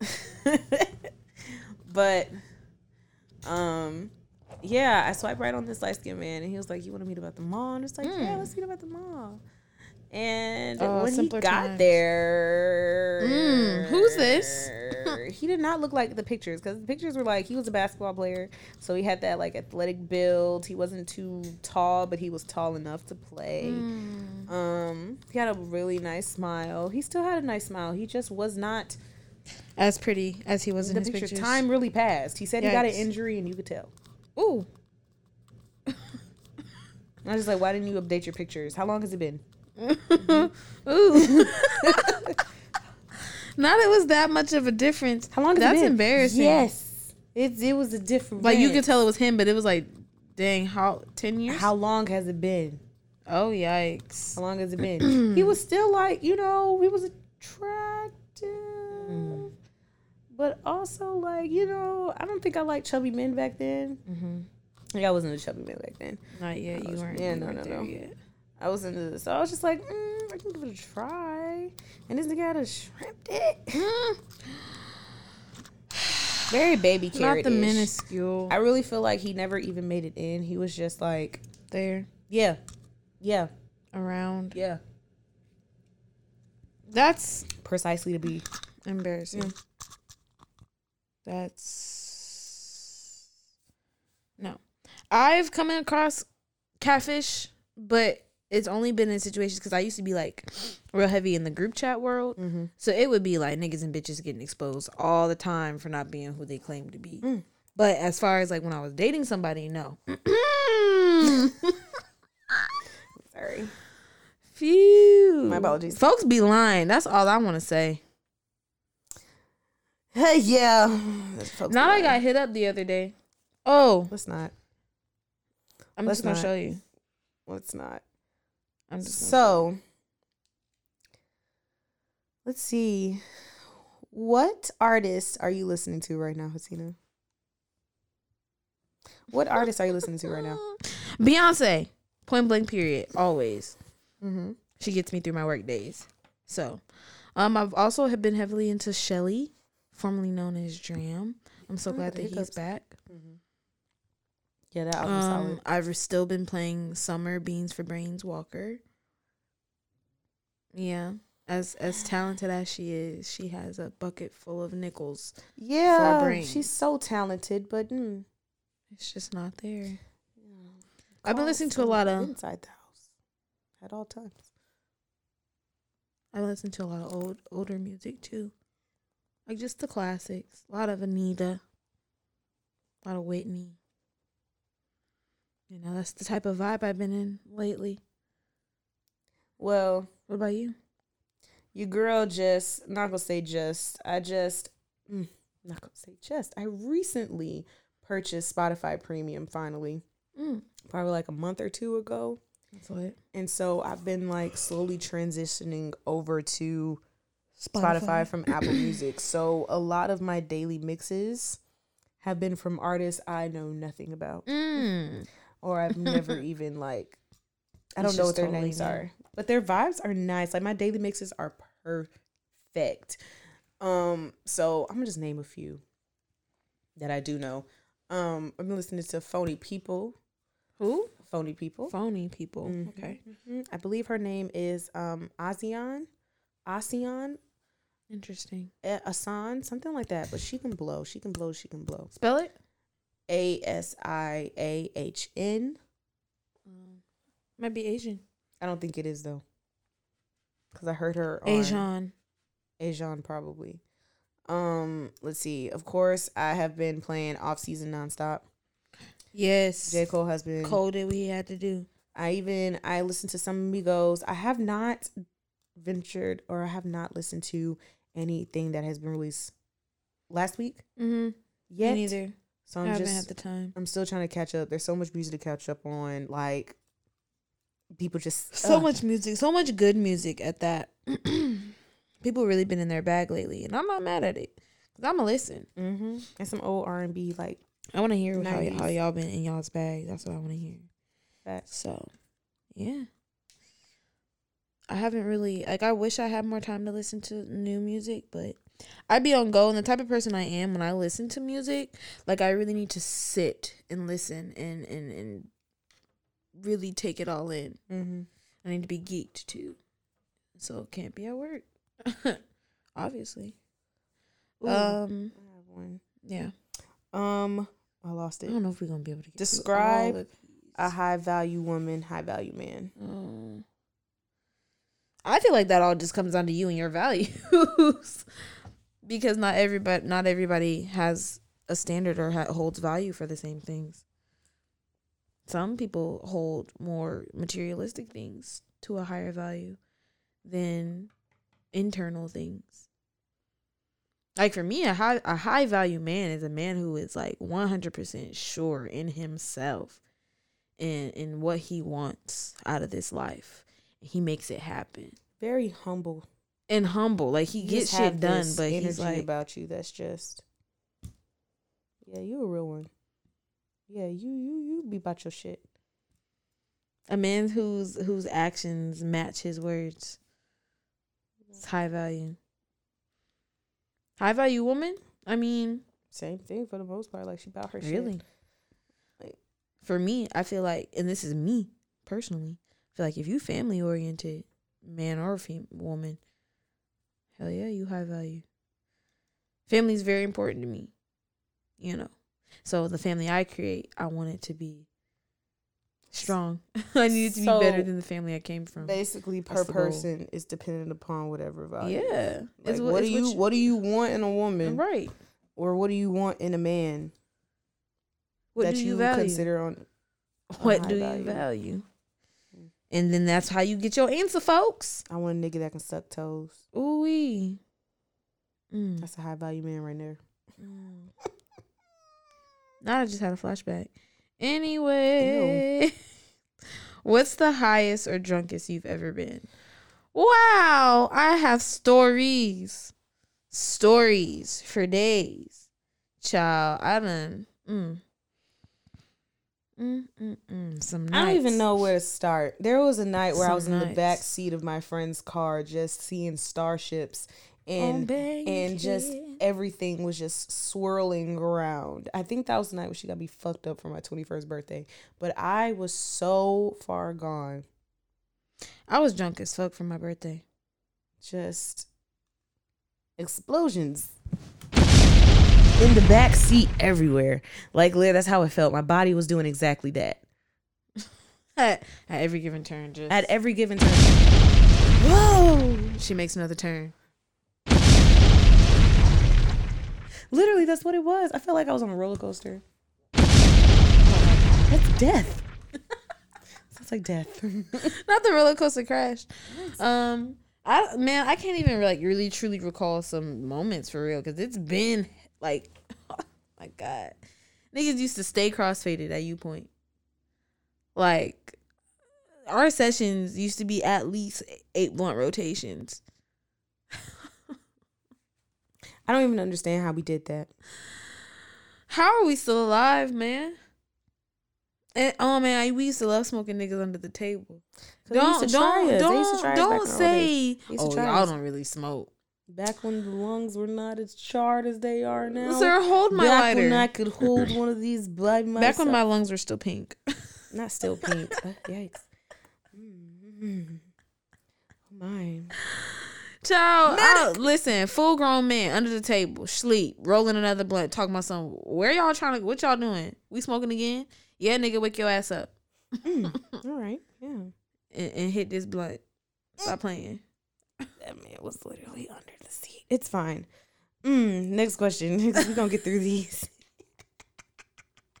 C: *laughs* *laughs* but, um, yeah, I swiped right on this light skinned man, and he was like, "You want to meet about the mall?" And it's like, "Yeah, let's meet about the mall." And
B: Uh,
C: when he got
B: times.
C: there,
B: Mm, who's this? *laughs*
C: he did not look like the pictures because the pictures were like he was a basketball player, so he had that like athletic build. He wasn't too tall, but he was tall enough to play.
B: Mm.
C: Um, he had a really nice smile. He still had a nice smile. He just was not
B: As pretty as he was in
C: the
B: his
C: picture.
B: pictures.
C: Time really passed. He said he got an injury, and you could tell.
B: Ooh. *laughs*
C: I was just like, why didn't you update your pictures? How long has it been? *laughs*
B: Ooh. *laughs* Not it was that much of a difference.
C: How long has
B: That's
C: it been?
B: embarrassing.
C: Yes, it it was a different.
B: Like you could tell it was him, but it was like, dang, how ten years?
C: How long has it been?
B: Oh yikes!
C: How long has it been? *clears throat* he was still like, you know, he was attractive. But also like, you know, I don't think I liked chubby men back then.
B: Mm-hmm.
C: Like I wasn't a chubby man back then.
B: Not yet. You
C: was-
B: weren't.
C: yeah,
B: you
C: no,
B: weren't
C: no, no.
B: yet.
C: I was into this. So I was just like, mm, I can give it a try. And this nigga had a shrimp dick. *sighs* Very baby
B: Not the minuscule.
C: I really feel like he never even made it in. He was just like,
B: there
C: yeah, yeah,
B: around.
C: yeah.
B: That's
C: Precisely to be.
B: embarrassing. That's no. I've come across catfish, but it's only been in situations because I used to be like real heavy in the group chat world.
C: Mm-hmm.
B: So it would be like niggas and bitches getting exposed all the time for not being who they claim to be.
C: Mm.
B: But as far as like when I was dating somebody, no. *laughs*
C: Sorry.
B: Phew.
C: My apologies.
B: Folks be lying. That's all I want to say.
C: Hey, *laughs* yeah.
B: Now I got hit up the other day. Oh,
C: Let's not.
B: I'm
C: Let's
B: just gonna
C: not.
B: show you.
C: Let's not.
B: I'm just
C: So, let's see. What artist are you listening to right now, Hasina? What artist are you listening to right now? *laughs*
B: Beyonce. Point blank. Period. Always.
C: Mm-hmm.
B: She gets me through my work days. So, um, I've also have been heavily into Shelley, formerly known as Dram. I'm so
C: Oh,
B: glad that he's back.
C: Yeah, that album's
B: Um,
C: solid.
B: I've still been playing Summer Beans for Brains Walker. Yeah, as as *gasps* talented as she is, she has a bucket full of nickels.
C: Yeah, she's so talented, but mm,
B: It's just not there. Yeah. I've been listening to a lot of-
C: inside the house at all times.
B: I listen to a lot of old older music too, like just the classics. A lot of Anita, a lot of Whitney. You know, that's the type of vibe I've been in lately.
C: Well,
B: What about you?
C: your girl just not gonna say just. I just mm, not gonna say just. I recently purchased Spotify Premium finally,
B: Mm,
C: probably like a month or two ago.
B: that's what
C: And so I've been like slowly transitioning over to Spotify, from Apple Music. So a lot of my daily mixes have been from artists I know nothing about
B: Mm.
C: or I've never *laughs* even like I don't
B: It's
C: know what their
B: totally
C: names are. But their vibes are nice. Like my daily mixes are perfect. Um so I'm going to just name a few that I do know. Um I've been listening to Phony People.
B: Who?
C: Phony People.
B: Phony people.
C: Mhm,
B: Okay.
C: mhm. I believe her name is um Asiahn. Asiahn,
B: Interesting.
C: Asan, something like that. But she can blow. She can blow. She can blow.
B: Spell it.
C: A S I A H N.
B: Um, might be Asian.
C: I don't think it is though. Cause I heard her on
B: Asian.
C: Asian probably. Um, let's see. Of course, I have been playing off season nonstop.
B: Yes.
C: J. Cole has been
B: Cole did what he had to do.
C: I even I listened to some Migos. I have not ventured or I have not listened to anything that has been released last week
B: Mm-hmm.
C: yet.
B: Me neither.
C: So
B: I
C: I'm
B: haven't
C: just
B: had the time.
C: I'm still trying to catch up. There's so much music to catch up on. Like people just
B: So
C: ugh.
B: much music. So much good music at that. *clears throat* People really been in their bag lately, and I'm not mad at it. Cause I'm gonna listen.
C: hmm and some old R and B like
B: I want to hear how, y- how y'all been in y'all's bag. That's what I want to hear.
C: facts.
B: So, yeah. I haven't really like I wish I had more time to listen to new music, but I'd be on go and the type of person I am when I listen to music, like I really need to sit and listen and and and really take it all in.
C: Mm-hmm.
B: I need to be geeked too. So it can't be at work. *laughs* Obviously.
C: Ooh,
B: Um,
C: I have one.
B: yeah.
C: Um, I lost it.
B: I don't know if we're gonna be able to get
C: Describe A high value woman, high value man.
B: Um, I feel like that all just comes down to you and your values, *laughs* because not everybody not everybody has a standard or ha- holds value for the same things. Some people hold more materialistic things to a higher value than internal things. Like for me, a high a high value man is a man who is like one hundred percent sure in himself and in what he wants out of this life. He makes it happen.
C: Very humble.
B: And humble. Like he gets shit done, but he's like
C: about you. That's just, yeah, you a real one. Yeah, you you you be about your shit.
B: a man whose whose actions match his words. It's high value. High value woman? I mean,
C: Same thing for the most part. Like she about her
B: really.
C: shit.
B: Like for me, I feel like and this is me personally. Feel like if you family oriented, man or fem- woman, hell yeah, you high value. Family is very important to me. You know. So the family I create, I want it to be strong. *laughs* I need it to be better than the family I came from.
C: Basically, per
B: the goal.
C: person is dependent upon whatever value.
B: Yeah.
C: Like, what, do you what do you want in a woman,
B: right.
C: or what do you want in a man
B: What
C: that
B: do you,
C: you
B: value?
C: consider on?
B: what
C: high
B: do
C: value?
B: you value? And then that's how you get your answer, folks.
C: I want a nigga that can suck toes.
B: Ooh wee. Mm.
C: That's a high value man right there.
B: Mm. now *laughs* I just had a flashback. Anyway, *laughs* what's the highest or drunkest you've ever been? Wow, I have stories, stories for days. Child, I done. Mm. Mm, mm, mm. Some
C: I don't even know where to start. There was a night where I
B: Some
C: was in the back seat of my friend's car, just seeing starships, and and just everything was just swirling around. I think that was the night when she got me fucked up for my twenty first birthday. But I was so far gone,
B: I was drunk as fuck for my birthday.
C: just explosions in the back seat everywhere. Like, that's how it felt. My body was doing exactly that
B: At, *laughs* at every given turn, just
C: at every given turn.
B: whoa. She makes another turn.
C: Literally, that's what it was. I felt like I was on a roller coaster. That's death. *laughs* Sounds like death. *laughs*
B: Not the roller coaster crash. Um, I man, I can't even like really truly recall some moments for real because it's been like, oh *laughs* my god, niggas used to stay crossfaded at U Point. Like, our sessions used to be at least eight blunt rotations.
C: I don't even understand how we did that.
B: How are we still alive, man? And oh man, I, we used to love smoking niggas under the table. Don't don't
C: us. They used to
B: don't
C: try us back
B: don't
C: in the old days.
B: say oh y'all
C: us.
B: don't really smoke.
C: Back when the lungs were not as charred as they are now.
B: Sir, hold my
C: Back
B: lighter.
C: when I could hold one of these by myself.
B: Back when my lungs were still pink. *laughs*
C: not still pink. Uh, yikes. Mm. Oh my.
B: Child, I- listen, full grown man under the table, sleep, rolling another blunt, talking about something. Where y'all trying to? What y'all doing? We smoking again? Yeah, nigga, wake your ass up
C: Mm. *laughs* All right. Yeah.
B: and, and hit this blunt. Stop playing.
C: That man was literally under. It's fine. Mm, next question. *laughs* We're gonna get through these.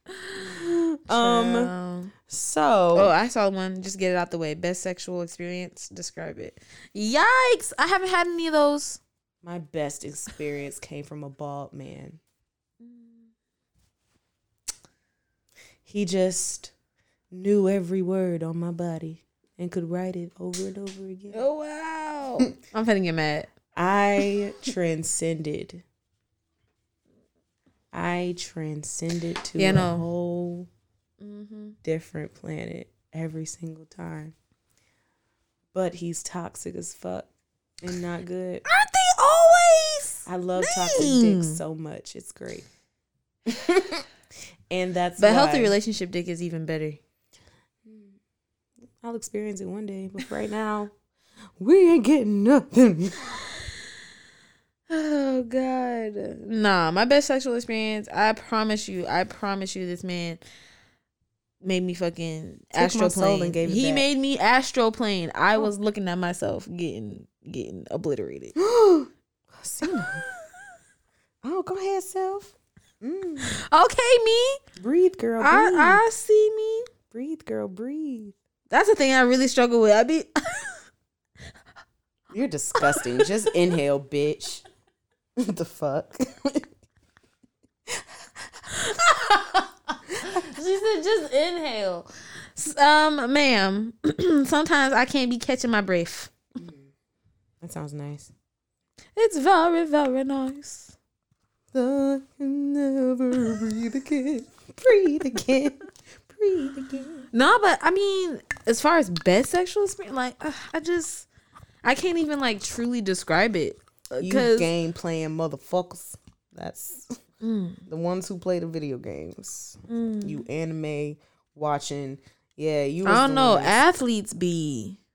C: *laughs* um. So.
B: Oh, I saw one. Just get it out the way. Best sexual experience. Describe it. Yikes! I haven't had any of those.
C: My best experience came from a bald man. He just knew every word on my body and could write it over and over again.
B: Oh wow! *laughs* I'm finna get mad.
C: I transcended. I transcended to
B: Yeah,
C: a whole
B: Mm-hmm.
C: different planet every single time. But he's toxic as fuck and not good.
B: Aren't they always?
C: I love toxic
B: Dang.
C: dicks so much. It's great. *laughs* and that's
B: But healthy relationship dick is even better.
C: I'll experience it one day, but right now we ain't getting nothing. *laughs*
B: Oh Oh God. Nah, my best sexual experience. I promise you. I promise you. This man made me fucking
C: Took my soul
B: astroplane.
C: and gave it
B: he
C: back.
B: made me astroplane. I was looking at myself getting getting obliterated. *gasps* *laughs*
C: Oh, go ahead, self. Mm.
B: Okay, me.
C: Breathe, girl. Breathe.
B: I I see me.
C: breathe, girl. Breathe.
B: That's the thing I really struggle with. I be *laughs* *laughs*
C: You're disgusting. Just inhale, bitch. What *laughs* the fuck? *laughs*
B: She said just inhale. Um, ma'am. *clears throat* Sometimes I can't be catching my breath.
C: that sounds nice.
B: It's very, very nice.
C: I can never breathe again. Breathe again. Breathe again.
B: No, but I mean, as far as best sexual experience, like uh, I just, I can't even like truly describe it
C: You game playing motherfuckers. That's
B: Mm.
C: the ones who play the video games. Mm. You anime watching. Yeah, you.
B: I don't know.
C: ones-
B: Athletes be. *sighs*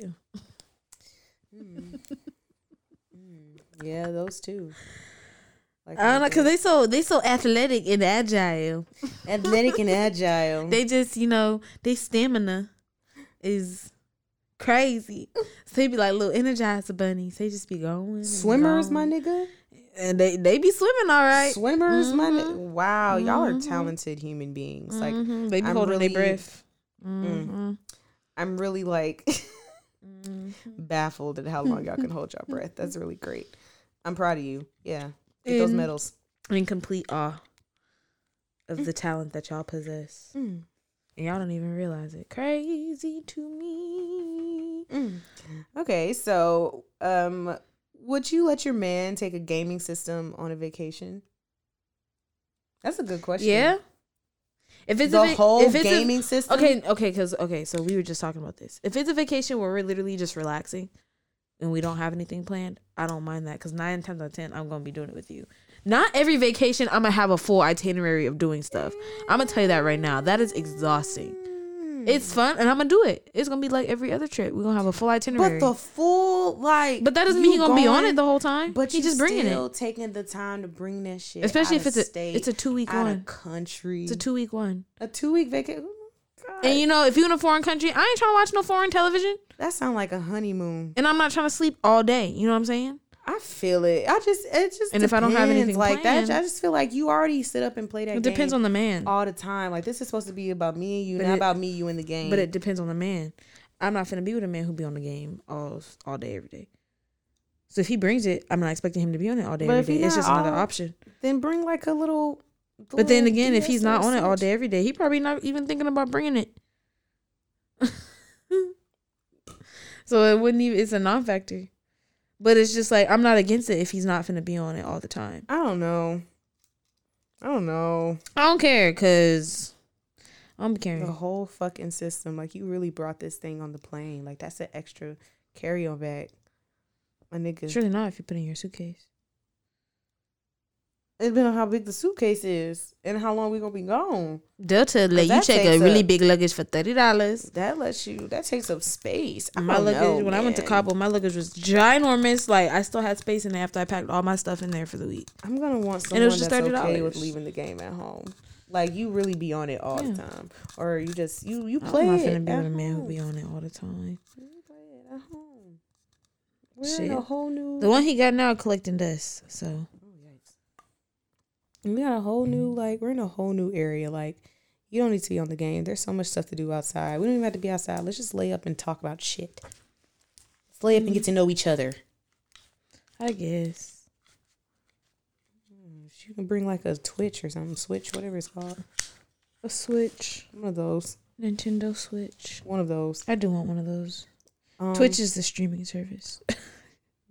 B: Yeah. Hmm. Hmm.
C: Yeah, those two. Like
B: I don't know, cause they so they so athletic and agile.
C: athletic and *laughs* agile.
B: They just you know they stamina is crazy. So he'd be like little energizer bunnies. They just be going. and
C: Swimmers, my nigga.
B: and they they be swimming all right.
C: Swimmers, my nigga.
B: Mhm.
C: Wow, y'all are
B: Mhm.
C: talented human beings. Like
B: Mhm. they be
C: I'm
B: holding
C: really-
B: their breath. Mhm.
C: I'm really like *laughs* baffled at how long y'all can hold your *laughs* breath. That's really great. I'm proud of you. Yeah. Get those
B: And-
C: medals.
B: In complete awe of the talent that y'all possess,
C: Mm.
B: And y'all don't even realize it. Crazy to me.
C: Mm. Okay, so um would you let your man take a gaming system on a vacation? That's a good question.
B: Yeah. If it's
C: the
B: a va-
C: whole
B: if it's a-
C: gaming system.
B: Okay, okay, because okay, so we were just talking about this. If it's a vacation where we're literally just relaxing and we don't have anything planned, I don't mind that because nine times out of ten, I'm gonna be doing it with you. Not every vacation I'm gonna have a full itinerary of doing stuff. I'm gonna tell you that right now. That is exhausting. It's mm. fun and I'm gonna do it. It's gonna be like every other trip. We're gonna have a full itinerary.
C: But the full like
B: But that doesn't mean
C: you
B: he's gonna be on it the whole time.
C: But
B: he's just bringing it.
C: He's still
B: it.
C: taking the time to bring that shit.
B: Especially
C: out
B: if
C: of
B: it's a
C: state,
B: it's a two week one.
C: of country.
B: It's a two week one.
C: a two week vacation.
B: Oh and you know, if you're in a foreign country, I ain't trying to watch no foreign television.
C: that sounds like a honeymoon.
B: And I'm not trying to sleep all day. You know what I'm saying?
C: I feel it. I just it just
B: And if I don't have anything
C: like
B: planned-
C: that, I just feel like you already sit up and play that.
B: It depends on the man.
C: all the time. Like this is supposed to be about me and you,
B: But
C: not
B: it-
C: about me, you, in the game.
B: But it depends on the man. I'm not finna be with a man who be on the game all all day every day. So if he brings it, I'm not expecting him to be on it all day
C: But
B: every day. It's just another
C: all-
B: option.
C: then bring like a little.
B: But then again, if he's not on it all day every day, he probably not even thinking about bringing it. *laughs* so it wouldn't even. It's a non-factor. But it's just like I'm not against it if he's not finna be on it all the time.
C: I don't know. I don't know.
B: I don't care because I'm
C: carrying
B: The
C: whole fucking system. Like you really brought this thing on the plane. Like that's an extra carry on bag. My nigga.
B: Surely not if you put it in your suitcase.
C: It depends on how big the suitcase is and how long we're gonna be gone.
B: Delta let you check a really
C: up-
B: big luggage for thirty dollars.
C: That lets you. That takes up space. I
B: My luggage
C: know,
B: when I went to
C: man.
B: Cabo, my luggage was ginormous. Like I still had space in there after I packed all my stuff in there for the week.
C: I'm gonna want
B: And it was just
C: that's okay with leaving the game at home. Like you really be on it all
B: Yeah.
C: the time, or you just you you play.
B: I'm
C: not
B: finna be with a man who be on it all the time.
C: You play it at home. We're in a whole new.
B: The one he got now collecting dust. So
C: we got a whole new mm-hmm. like we're in a whole new area. Like you don't need to be on the game. There's so much stuff to do outside. We don't even have to be outside. Let's just lay up and talk about shit. Let's lay up and get to mm-hmm. know each other.
B: I guess mm,
C: You can bring like a Twitch or something, Switch, whatever it's called.
B: a Switch,
C: One of those.
B: Nintendo Switch.
C: One of those.
B: I do want one of those.
C: Um,
B: Twitch is the streaming service. *laughs*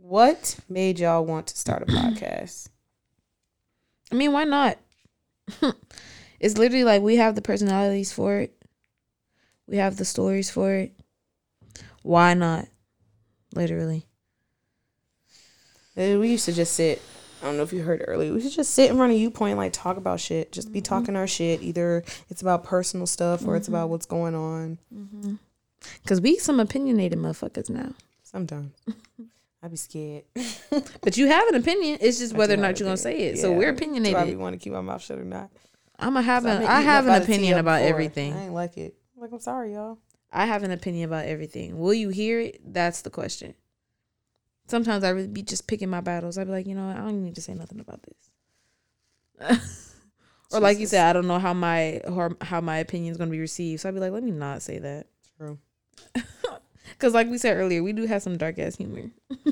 C: What made y'all want to start a *clears throat* podcast?
B: I mean, why not? *laughs* it's literally like we have the personalities for it. We have the stories for it. Why not? Literally.
C: We used to just sit. I don't know if you heard earlier. We to just sit in front of you point, like talk about shit. Just
B: Mm-hmm.
C: be talking our shit. Either it's about personal stuff or it's about what's going on.
B: Cause we some opinionated motherfuckers now.
C: Sometimes. *laughs* I'd be scared. *laughs*
B: But you have an opinion. It's just whether or not you're gonna say it. So we're
C: Do I want to keep my mouth shut or not?
B: I'm a have an I have an
C: by the tea
B: opinion about
C: before.
B: everything.
C: I ain't like it. Like I'm sorry, y'all.
B: I have an opinion about everything. Will you hear it? That's the question. Sometimes I really be just picking my battles. I'd be like, you know, what? I don't need to say nothing about this. *laughs* or like you said, I don't know how my how, how my opinion is going to be received. So I'd be like, let me not say that.
C: True. *laughs* *laughs*
B: Because like we said earlier, we do have some dark ass humor. *laughs*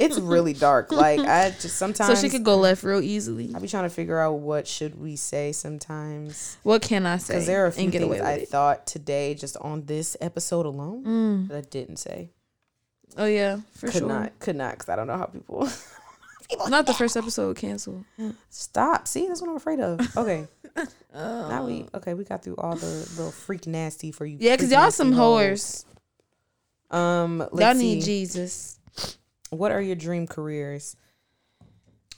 C: It's really dark. Like I just sometimes *laughs*
B: so she could go left real easily.
C: I be trying to figure out what should we say sometimes
B: What can I say?
C: because there are a few things I
B: it?
C: thought today just on this episode alone
B: Mm.
C: that I didn't say.
B: Oh yeah, for
C: could
B: sure.
C: not, could not, because I don't know how people.
B: Not the first episode canceled.
C: Stop. See, that's what I'm afraid of. Okay,
B: Oh.
C: now we okay. We got through all the little freak nasty for you.
B: Yeah, because y'all some
C: hoes.
B: whores.
C: Um, let's
B: Y'all
C: see.
B: need Jesus.
C: What are your dream careers?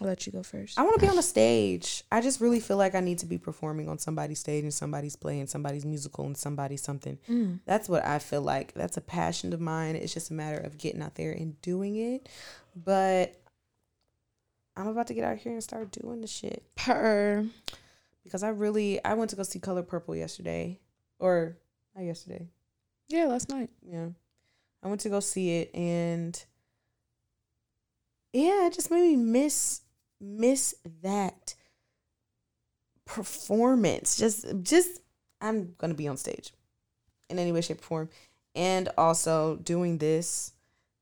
B: I'll let you go first.
C: I want to be on a stage. I just really feel like I need to be performing on somebody's stage and somebody's playing somebody's musical and somebody's something.
B: Mm.
C: That's what I feel like. That's a passion of mine. It's just a matter of getting out there and doing it. But I'm about to get out here and start doing the shit
B: Per.
C: because I really I went to go see Color Purple yesterday or not yesterday.
B: Yeah, last night.
C: Yeah. I went to go see it and yeah, it just made me miss miss that performance. Just just I'm gonna be on stage in any way, shape, or form. And also doing this,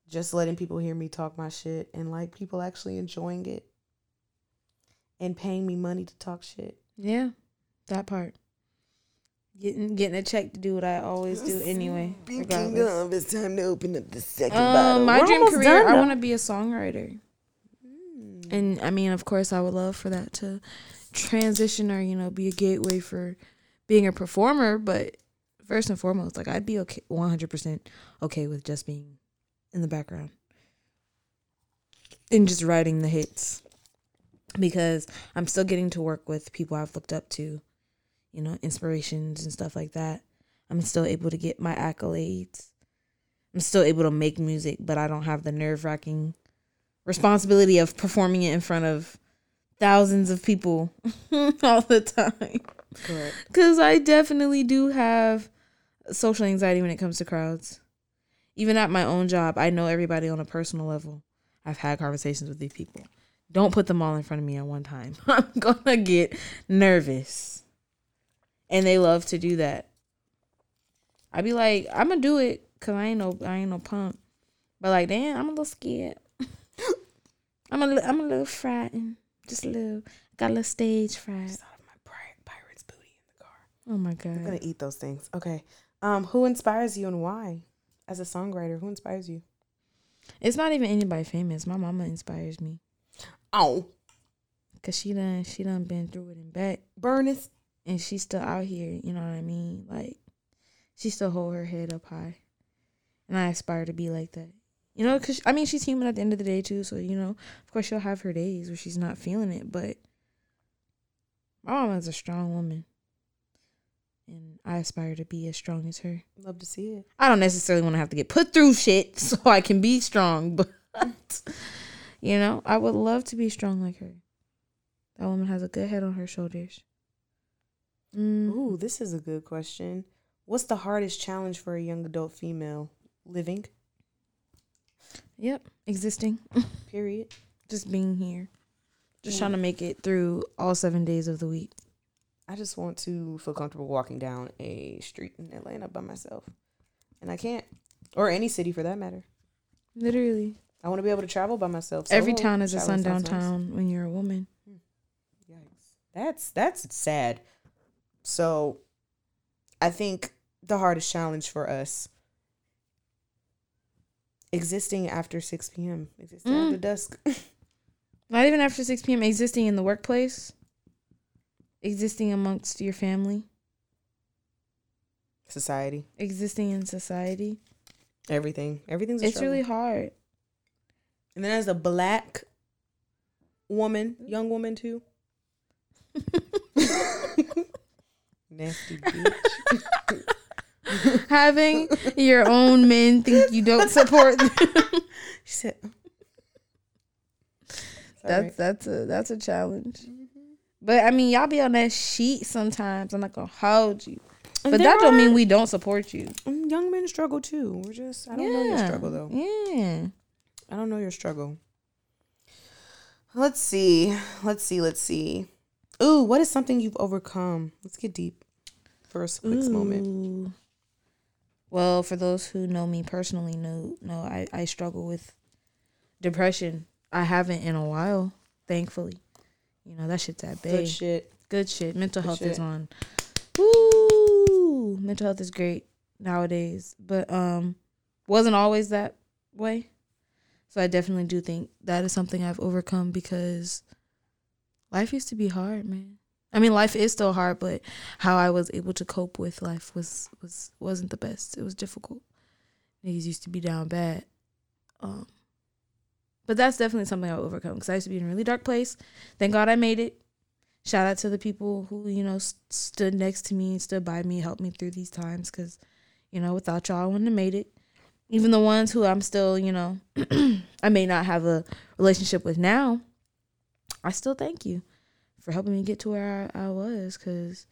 C: just letting people hear me talk my shit and like people actually enjoying it and paying me money to talk shit.
B: Yeah, that part. Getting getting a check to do what I always do anyway. regardless.
C: of, it's time to open up the second
B: Um, my
C: We're
B: dream career, I want to be a songwriter,
C: Mm.
B: and I mean, of course, I would love for that to transition or you know be a gateway for being a performer. But first and foremost, like I'd be okay, one hundred percent okay with just being in the background and just writing the hits because I'm still getting to work with people I've looked up to, you know, inspirations and stuff like that. I'm still able to get my accolades. I'm still able to make music, but I don't have the nerve wracking responsibility of performing it in front of thousands of people *laughs* all the time.
C: Correct.
B: Because I definitely do have social anxiety when it comes to crowds. Even at my own job, I know everybody on a personal level. I've had conversations with these people. Don't put them all in front of me at one time. *laughs* I'm gonna get nervous. And they love to do that. I'd be like, I'm gonna do it because I ain't no I ain't no punk. But like, damn, I'm a little scared. *laughs* I'm a I'm a little frightened. Just a little got a little stage fright.
C: Just thought of my pirate's booty in the car.
B: Oh my god!
C: I'm gonna eat those things. Okay. Um, who inspires you and why? As a songwriter, who inspires you?
B: It's not even anybody famous. My mama inspires me.
C: Oh,
B: Cause she done she done been through it and back.
C: Burness.
B: And she's still out here, you know what I mean? Like she still hold her head up high. And I aspire to be like that. You know, cause I mean she's human at the end of the day too, so you know, of course she'll have her days where she's not feeling it, but my mama is a strong woman. And I aspire to be as strong as her.
C: Love to see it.
B: I don't necessarily want to have to get put through shit *laughs* so I can be strong, *laughs* but you know, I would love to be strong like her. That woman has a good head on her shoulders. Mm.
C: Ooh, this is a good question. What's the hardest challenge for a young adult female living?
B: Yep, existing, *laughs*
C: Period.
B: just being here, just trying to make it through all seven days of the week.
C: I just want to feel comfortable walking down a street in Atlanta by myself, and I can't, or any city for that matter.
B: Literally,
C: I want to be able to travel by myself.
B: every town is a sundown town when you're a woman.
C: Yikes. That's that's sad. So I think the hardest challenge for us existing after 6 p.m. Existing
B: Mm.
C: after dusk. *laughs*
B: Not even after six p.m. Existing in the workplace, existing amongst your family,
C: Society.
B: existing in society.
C: Everything. Everything's a
B: It's really hard.
C: And then as a black woman, young woman too. *laughs* *laughs* Nasty bitch. *laughs*
B: having your own men think you don't support them. *laughs*
C: She said
B: that's
C: right.
B: that's a that's a challenge. But I mean, y'all be on that sheet sometimes. I'm not gonna hold you, but
C: there
B: that don't mean we don't support you.
C: Mm, young men struggle too. We're just I don't know your struggle though.
B: Yeah.
C: I don't know your struggle. Let's see. Let's see. Let's see. Ooh, what is something you've overcome? Let's get deep for a quick moment.
B: Well, for those who know me personally, know no, I I struggle with depression. I haven't in a while, thankfully. You know that shit's at bay.
C: Good shit.
B: Good shit. Mental
C: Good
B: health is on. Woo! Mental health is great nowadays, but um, wasn't always that way. So I definitely do think that is something I've overcome because life used to be hard, man. I mean, life is still hard, but how I was able to cope with life was was wasn't the best. It was difficult. Niggas used to be down bad. Um, but that's definitely something I overcome because I used to be in a really dark place. Thank God I made it. Shout out to the people who you know st- stood next to me, stood by me, helped me through these times. Because you know, without y'all, I wouldn't have made it. Even the ones who I'm still, you know, *clears throat* I may not have a relationship with now. I still thank you for helping me get to where I, I was. Because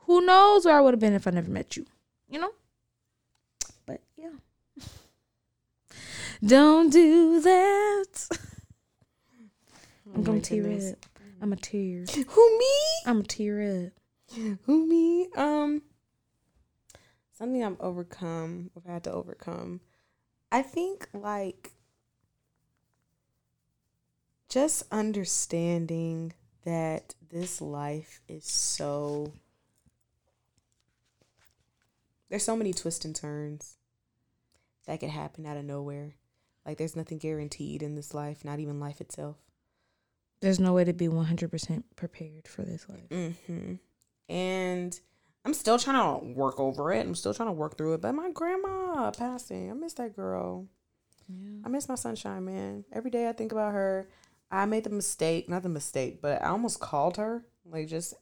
B: who knows where I would have been if I never met you. You know. But yeah. *laughs* Don't do that. I'm
C: Oh
B: gonna tear
C: goodness.
B: up. I'm a tear.
C: Who me?
B: I'm a tear up.
C: Who me? Um, something I've overcome. I've had to overcome. I think like just understanding that this life is so. There's so many twists and turns that could happen out of nowhere. Like there's nothing guaranteed in this life, not even life itself.
B: There's no way to be 100% prepared for this life.
C: hmm And I'm still trying to work over it. I'm still trying to work through it. But my grandma passing, I miss that girl.
B: Yeah.
C: I miss my sunshine, man. Every day I think about her. I made the mistake, not the mistake, but I almost called her, like just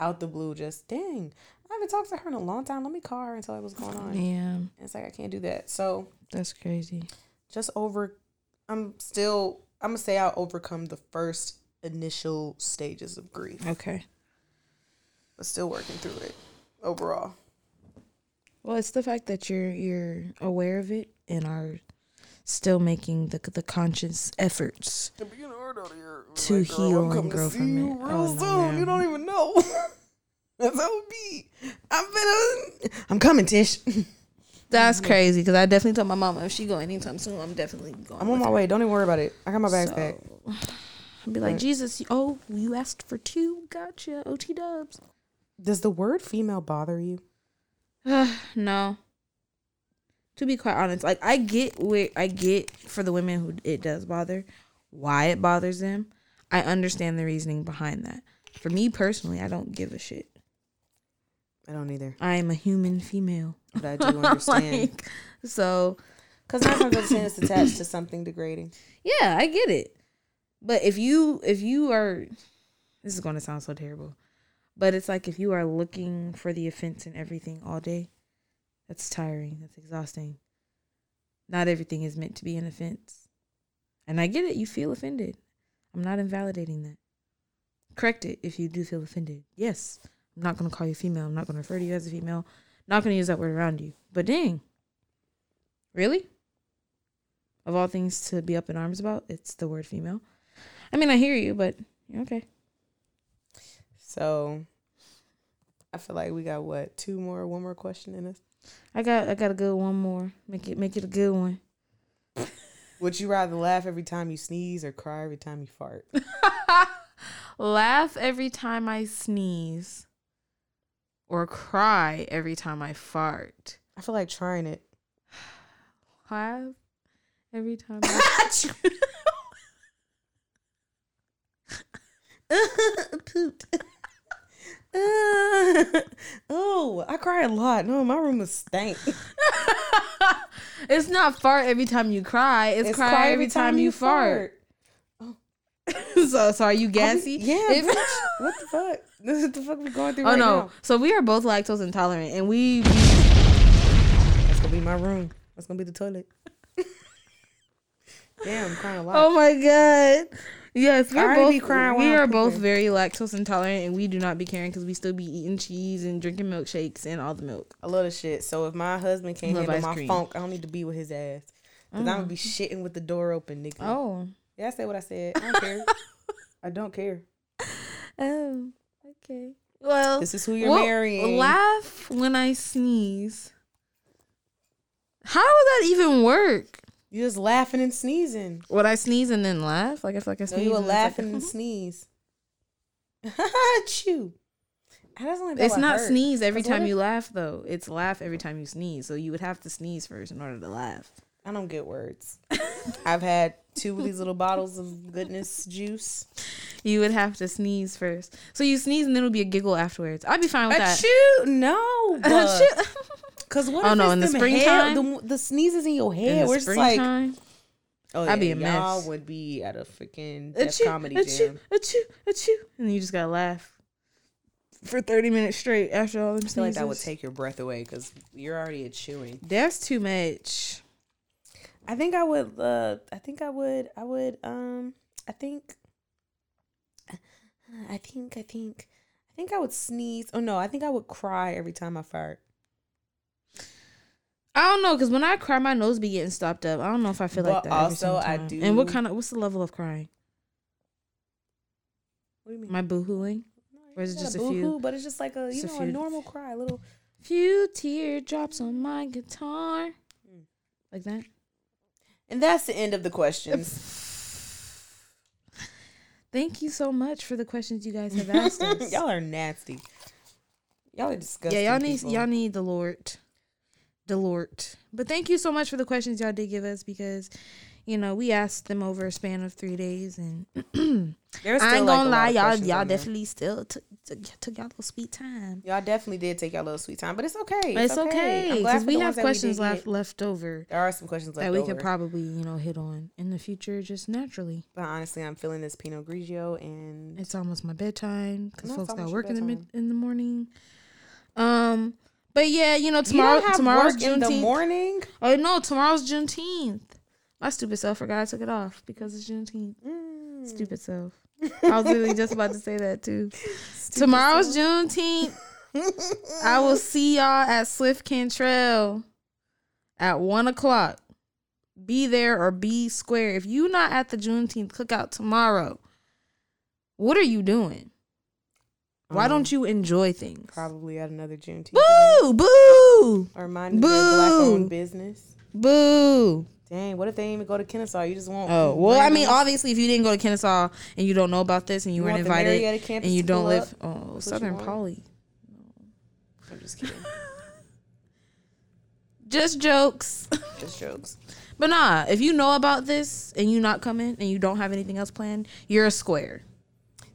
C: out the blue, just dang. I haven't talked to her in a long time. Let me call her and tell her what's going on.
B: Yeah,
C: And it's like I can't do that. So
B: that's crazy.
C: just over I'm still I'm gonna say I'll overcome the first initial stages of grief.
B: Okay.
C: But still working through it overall.
B: Well, it's the fact that you're you're aware of it and are still making the the conscious efforts.
C: It's being hard out here.
B: To
C: Like,
B: heal and grow from it.
C: real
B: Oh,
C: soon. You don't even know. *laughs* That's how it be. I'm been. I'm coming, Tish. *laughs*
B: That's crazy because I definitely told my mama if she go anytime soon, I'm definitely going.
C: I'm on my way. Don't even worry about it. I got my bags
B: So,
C: back. *sighs*
B: I'd be like,
C: Right.
B: Jesus, you- oh, you asked for two. Gotcha. OT dubs.
C: Does the word female bother you? *sighs*
B: no. To be quite honest, like I get where I get for the women who it does bother, why it bothers them. I understand the reasoning behind that. For me personally, I don't give a shit.
C: I don't either,
B: I am a human female.
C: but I *laughs* do understand.
B: Like, so
C: Because nine times out of ten, it's attached to something degrading.
B: yeah, I get it. But if you if you are this is going to sound so terrible. But it's like if you are looking for the offense in everything all day, that's tiring. That's exhausting. Not everything is meant to be an offense. And I get it. You feel offended. I'm not invalidating that. Correct it if you do feel offended. Yes. I'm not going to call you female. I'm not going to refer to you as a female. Not going to use that word around you. But dang. Really? Of all things to be up in arms about, it's the word female. I mean, I hear you, but okay.
C: So I feel like we got what two more, one more question in us.
B: I got I got a good one more. Make it make it a good one.
C: Would you rather laugh every time you sneeze or cry every time you fart? *laughs*
B: Laugh every time I sneeze or cry every time I fart.
C: I feel like trying it. *sighs*
B: Laugh every time I *laughs* *laughs*
C: Poot. *laughs* oh, I cry a lot. No, my room is stank. *laughs*
B: It's not fart every time you cry. It's, cry, every time, you fart. *laughs* so so are you gassy?
C: Yeah.
B: If-
C: bitch. what the fuck? This is what the fuck we going through
B: oh
C: right
B: no.
C: now.
B: So we are both lactose intolerant and we
C: That's gonna be my room. That's gonna be the toilet. Damn, I'm crying a lot.
B: Oh my god. Yes, we're both
C: be crying
B: we are both very lactose intolerant, and we do not be caring because we still be eating cheese and drinking milkshakes and all the milk.
C: I love the shit. So if my husband can't handle my
B: cream.
C: funk, I don't need to be with his ass. Cause I'm gonna be mm. shitting with the door open, nigga.
B: Oh,
C: Yeah, I said what I said. I don't care. *laughs* I don't care. *laughs*
B: oh, okay. Well,
C: This is who you're
B: well,
C: marrying.
B: Laugh when I sneeze. How would that even work?
C: You just laughing and sneezing.
B: Would I sneeze and then laugh? Like if like I sneeze,
C: you were
B: and it's like
C: laughing and *laughs* sneeze. *laughs* Chew. That doesn't like that
B: It's not
C: hurt.
B: sneeze every time
C: if-
B: you laugh though. It's laugh every time you sneeze. So you would have to sneeze first in order to laugh.
C: I don't get words. *laughs* I've had two of these little bottles of goodness juice.
B: You would have to sneeze first. So you sneeze and then it'll be a giggle afterwards. I'd be fine with that.
C: Achoo! No. Cause what
B: Oh, no, in the springtime?
C: the, the sneezes in your
B: In
C: head?
B: the
C: We're just like, oh,
B: I'd be
C: yeah,
B: a
C: y'all
B: mess.
C: would be at a freaking
B: Achoo,
C: comedy
B: achoo,
C: jam.
B: achoo, achoo. And you just gotta laugh for 30 minutes straight after all them
C: I feel like that would take your breath away because you're already chewing.
B: That's too much.
C: I think I would. Uh, I think I would. I would. Um. I think. I think. I think. I think I would sneeze. Oh no! I think I would cry every time I fart.
B: I don't know, cause when I cry, my nose be getting stopped up. I don't know if I feel like
C: But
B: that. every
C: also, I
B: time. And what kind of? What's the level of crying?
C: What do you mean?
B: My boohooing. or is it just a
C: boo-hoo,
B: few?
C: But it's just like a you
B: Just a
C: know a normal cry, a little.
B: Few teardrops on my guitar.
C: Mm.
B: Like that.
C: And that's the end of the questions. *laughs*
B: Thank you so much for the questions you guys have asked us. *laughs*
C: y'all are nasty. Y'all are disgusting.
B: yeah, y'all need
C: people.
B: y'all need the Lord, the Lord. But thank you so much for the questions y'all did give us because, you know, we asked them over a span of three days, and *clears throat*
C: There's
B: I ain't gonna lie, y'all y'all
C: on there.
B: definitely still took took, took y'all a little sweet time.
C: Y'all definitely did take y'all a little sweet time, but it's okay.
B: It's, okay
C: I'm glad
B: because we have questions
C: did
B: left left over
C: There are some questions left
B: that we
C: over.
B: could probably you know hit on in the future just naturally.
C: But honestly, I'm feeling this Pinot Grigio, and
B: It's almost my bedtime because
C: No,
B: folks got work in the mid, in the morning. Um, but yeah, you know
C: You
B: tomorrow
C: have
B: tomorrow's
C: work in the
B: Juneteenth.
C: morning.
B: Oh no, tomorrow's Juneteenth. My stupid self forgot I took it off because it's Juneteenth.
C: Mm.
B: Stupid self. I was literally just about to say that too. *laughs* tomorrow's Juneteenth. *laughs* I will see y'all at Swift Cantrell at one o'clock. Be there or be square. If you not at the Juneteenth cookout tomorrow, what are you doing? Why
C: Um,
B: don't you enjoy things?
C: Probably at another Juneteenth.
B: Boo! Boo!
C: Or mind your black owned business.
B: Boo!
C: Dang, what if they didn't even go to Kennesaw? You just won't.
B: Oh well, I mean, obviously, if you didn't go to Kennesaw and you don't know about this and you,
C: You
B: weren't invited and you don't live, oh,
C: you
B: Southern? Poly,
C: I'm just kidding. *laughs*
B: just jokes. *laughs*
C: just jokes.
B: but nah, if you know about this and you not coming and you don't have anything else planned, you're a square.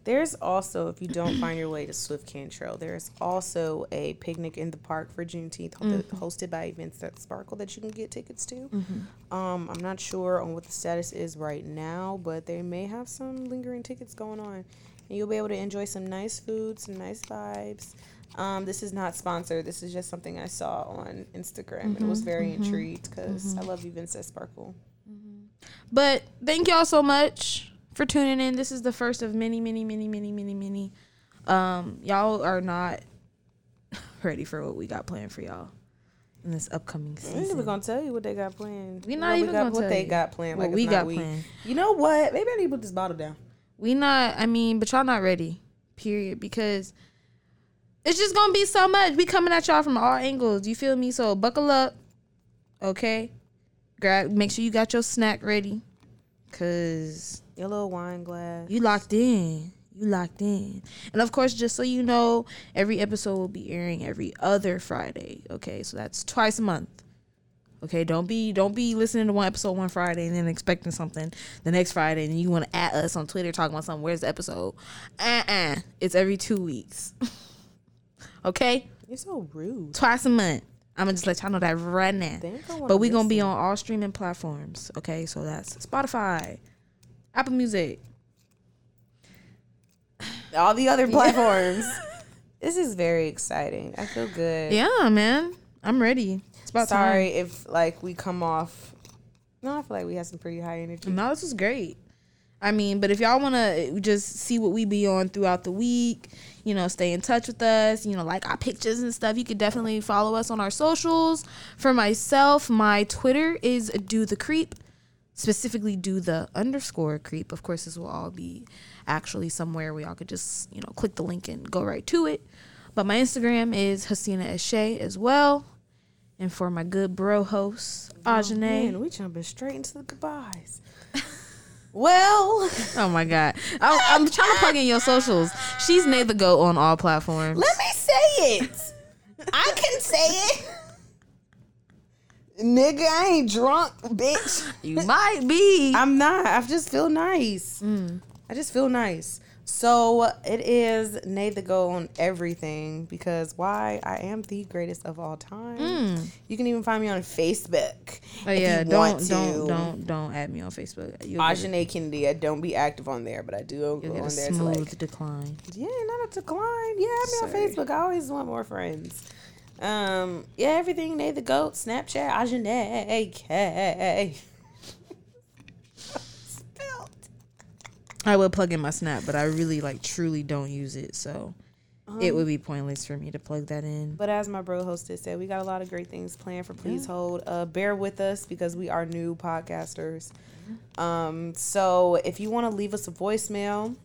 C: There's also, if you don't find your way to Swift Cantrell, there's also a picnic in the park for Juneteenth ho- mm-hmm. hosted by Events That Sparkle that you can get tickets to. Mm-hmm. Um, I'm not sure on what the status is right now, but they may have some lingering tickets going on. And you'll be able to enjoy some nice food, some nice vibes. Um, this is not sponsored. This is just something I saw on Instagram and was mm-hmm. very intrigued because I love Events That Sparkle.
B: But thank y'all so much for tuning in. This is the first of many, many, many, many, many, many. Um, y'all are not *laughs* ready for what we got planned for y'all in this upcoming season.
C: We ain't even gonna tell you what they got planned.
B: We
C: You
B: not
C: know,
B: even
C: got
B: gonna
C: what
B: tell
C: they
B: you
C: got planned.
B: what
C: Like
B: we got
C: we.
B: planned.
C: You know what? Maybe I need to put this bottle down.
B: We not. I mean, but y'all not ready. Period. Because it's just gonna be so much. We coming at y'all from all angles. You feel me? So buckle up. Okay. Grab. Make sure you got your snack ready. Cause
C: Your little wine glass.
B: you locked in. You locked in. And of course, just so you know, every episode will be airing every other Friday. Okay, so that's twice a month. Okay, don't be don't be listening to one episode one Friday and then expecting something the next Friday and you want to at us on Twitter talking about something. Where's the episode? Uh uh It's every two weeks. *laughs* okay,
C: You're so rude.
B: twice a month. I'm gonna just let y'all know that right now.
C: They ain't gonna wanna
B: But we gonna be on all streaming platforms. Okay, so that's Spotify, Apple Music,
C: all the other platforms. *laughs* this is very exciting. I feel good.
B: Yeah, man. I'm ready. It's about
C: Sorry if like we come off No, I feel like we had some pretty high energy.
B: No, this was great. I mean, but if y'all want to uh, just see what we be on throughout the week, you know, stay in touch with us, you know, like our pictures and stuff, you could definitely follow us on our socials. For myself, my Twitter is do the creep, specifically do the underscore creep. Of course, this will all be actually somewhere where y'all could just, you know, click the link and go right to it. But my Instagram is Hasina Eshe as well. And for my good bro host, oh, Ajane.
C: Man, we jumping straight into the goodbyes. *laughs* well,
B: Oh my god, I, I'm trying to plug in your socials. She's Nay the Goat on all platforms.
C: let me say it. I can say it. Nigga, I ain't drunk, bitch. *laughs*
B: You might be.
C: I'm not. I just feel nice. Mm. I just feel nice. So it is Nay the Goat on everything because why? I am the greatest of all time. Mm. You can even find me on Facebook.
B: oh
C: if
B: yeah,
C: you
B: don't
C: want
B: don't don't don't add me on Facebook. You'll get, a-
C: Ajane Kennedy. I don't be active on there, but I do
B: you'll
C: go
B: get
C: on
B: a
C: there to
B: smooth
C: like
B: decline.
C: yeah, not a decline. Yeah, add me on Facebook. I always want more friends. Um, yeah, everything. Nay the Goat, Snapchat, Ajane K. *laughs* Spelled.
B: I would plug in my Snap, but I really like truly don't use it, so it would be pointless for me to plug that in.
C: But as my bro hostess said, we got a lot of great things planned for Please Hold. Uh, bear with us because we are new podcasters. Um, so if you want to leave us a voicemail,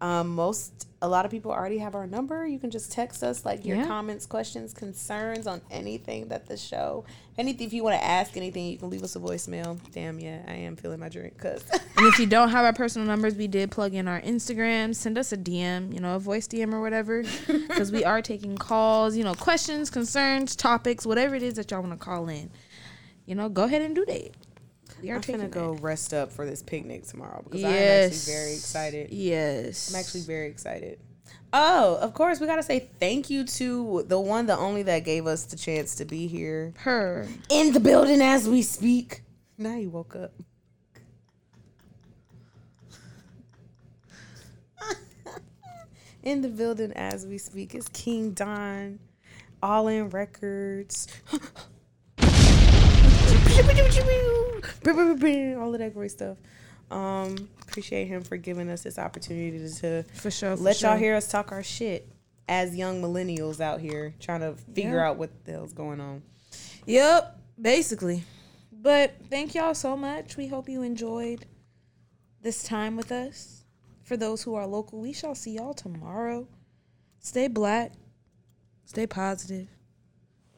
C: um, most a lot of people already have our number. You can just text us like your
B: Yeah.
C: comments, questions, concerns on anything that the show, anything. If you want to ask anything, you can leave us a voicemail. Damn, yeah, I am feeling my drink because *laughs*
B: And if you don't have our personal numbers, we did plug in our Instagram. Send us a DM, you know, a voice DM or whatever, *laughs* because we are taking calls, you know, questions, concerns, topics, whatever it is that y'all want to call in. You know, go ahead and do that. We are
C: I'm
B: taking
C: gonna go
B: that.
C: rest up for this picnic tomorrow because
B: Yes.
C: I'm actually very excited.
B: Yes.
C: I'm actually very excited. Oh, of course, we gotta say thank you to the one, the only that gave us the chance to be here
B: her.
C: in the building as we speak. Now you woke up. *laughs* in the building as we speak is King Don, All In Records. *laughs* all of that great stuff. Um, appreciate him for giving us this opportunity to
B: For sure. for
C: let y'all hear us talk our shit as young millennials out here trying to figure
B: Yeah.
C: out what the hell's going on.
B: Yep, basically. But thank y'all so much. We hope you enjoyed this time with us. For those who are local, we shall see y'all tomorrow. Stay black, stay positive,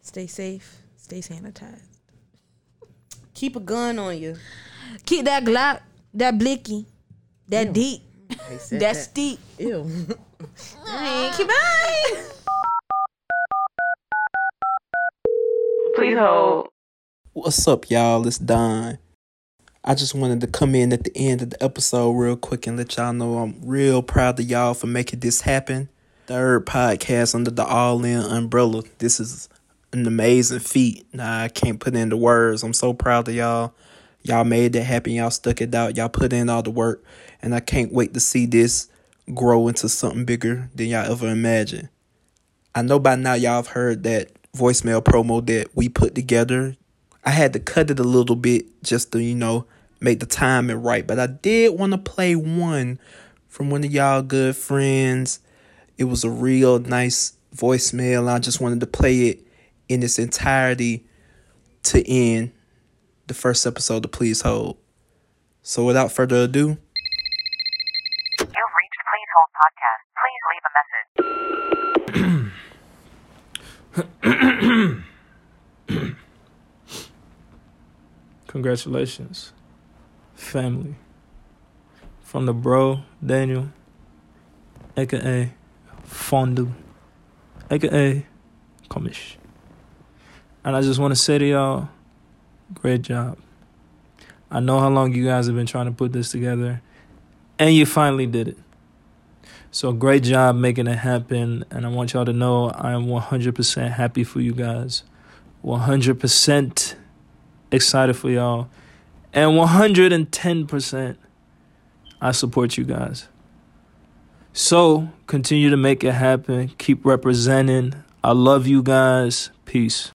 B: stay safe, stay sanitized.
C: Keep a gun on you.
B: Keep that Glock, that blicky, that deep, that steep.
C: Ew.
B: Hey, keep on.
C: Please hold.
A: What's up, y'all? It's Don. I just wanted to come in at the end of the episode real quick and let y'all know I'm real proud of y'all for making this happen. Third podcast under the All In umbrella. This is an amazing feat. Nah, I can't put into words. I'm so proud of y'all. Y'all made it happen. Y'all stuck it out. Y'all put in all the work. And I can't wait to see this grow into something bigger than y'all ever imagined. I know by now y'all have heard that voicemail promo that we put together. I had to cut it a little bit just to, you know, make the timing right. But I did want to play one from one of y'all good friends. It was a real nice voicemail. I just wanted to play it in its entirety to end the first episode of Please Hold. So without further ado,
E: You've reached Please Hold Podcast. Please leave a message.
F: Congratulations, family. From the bro, Daniel, aka Fondue, aka Komish. And I just want to say to y'all, great job. I know how long you guys have been trying to put this together, and you finally did it. So great job making it happen, and I want y'all to know I am 100% happy for you guys. 100% excited for y'all. And 110% I support you guys. So continue to make it happen. Keep representing. I love you guys. Peace.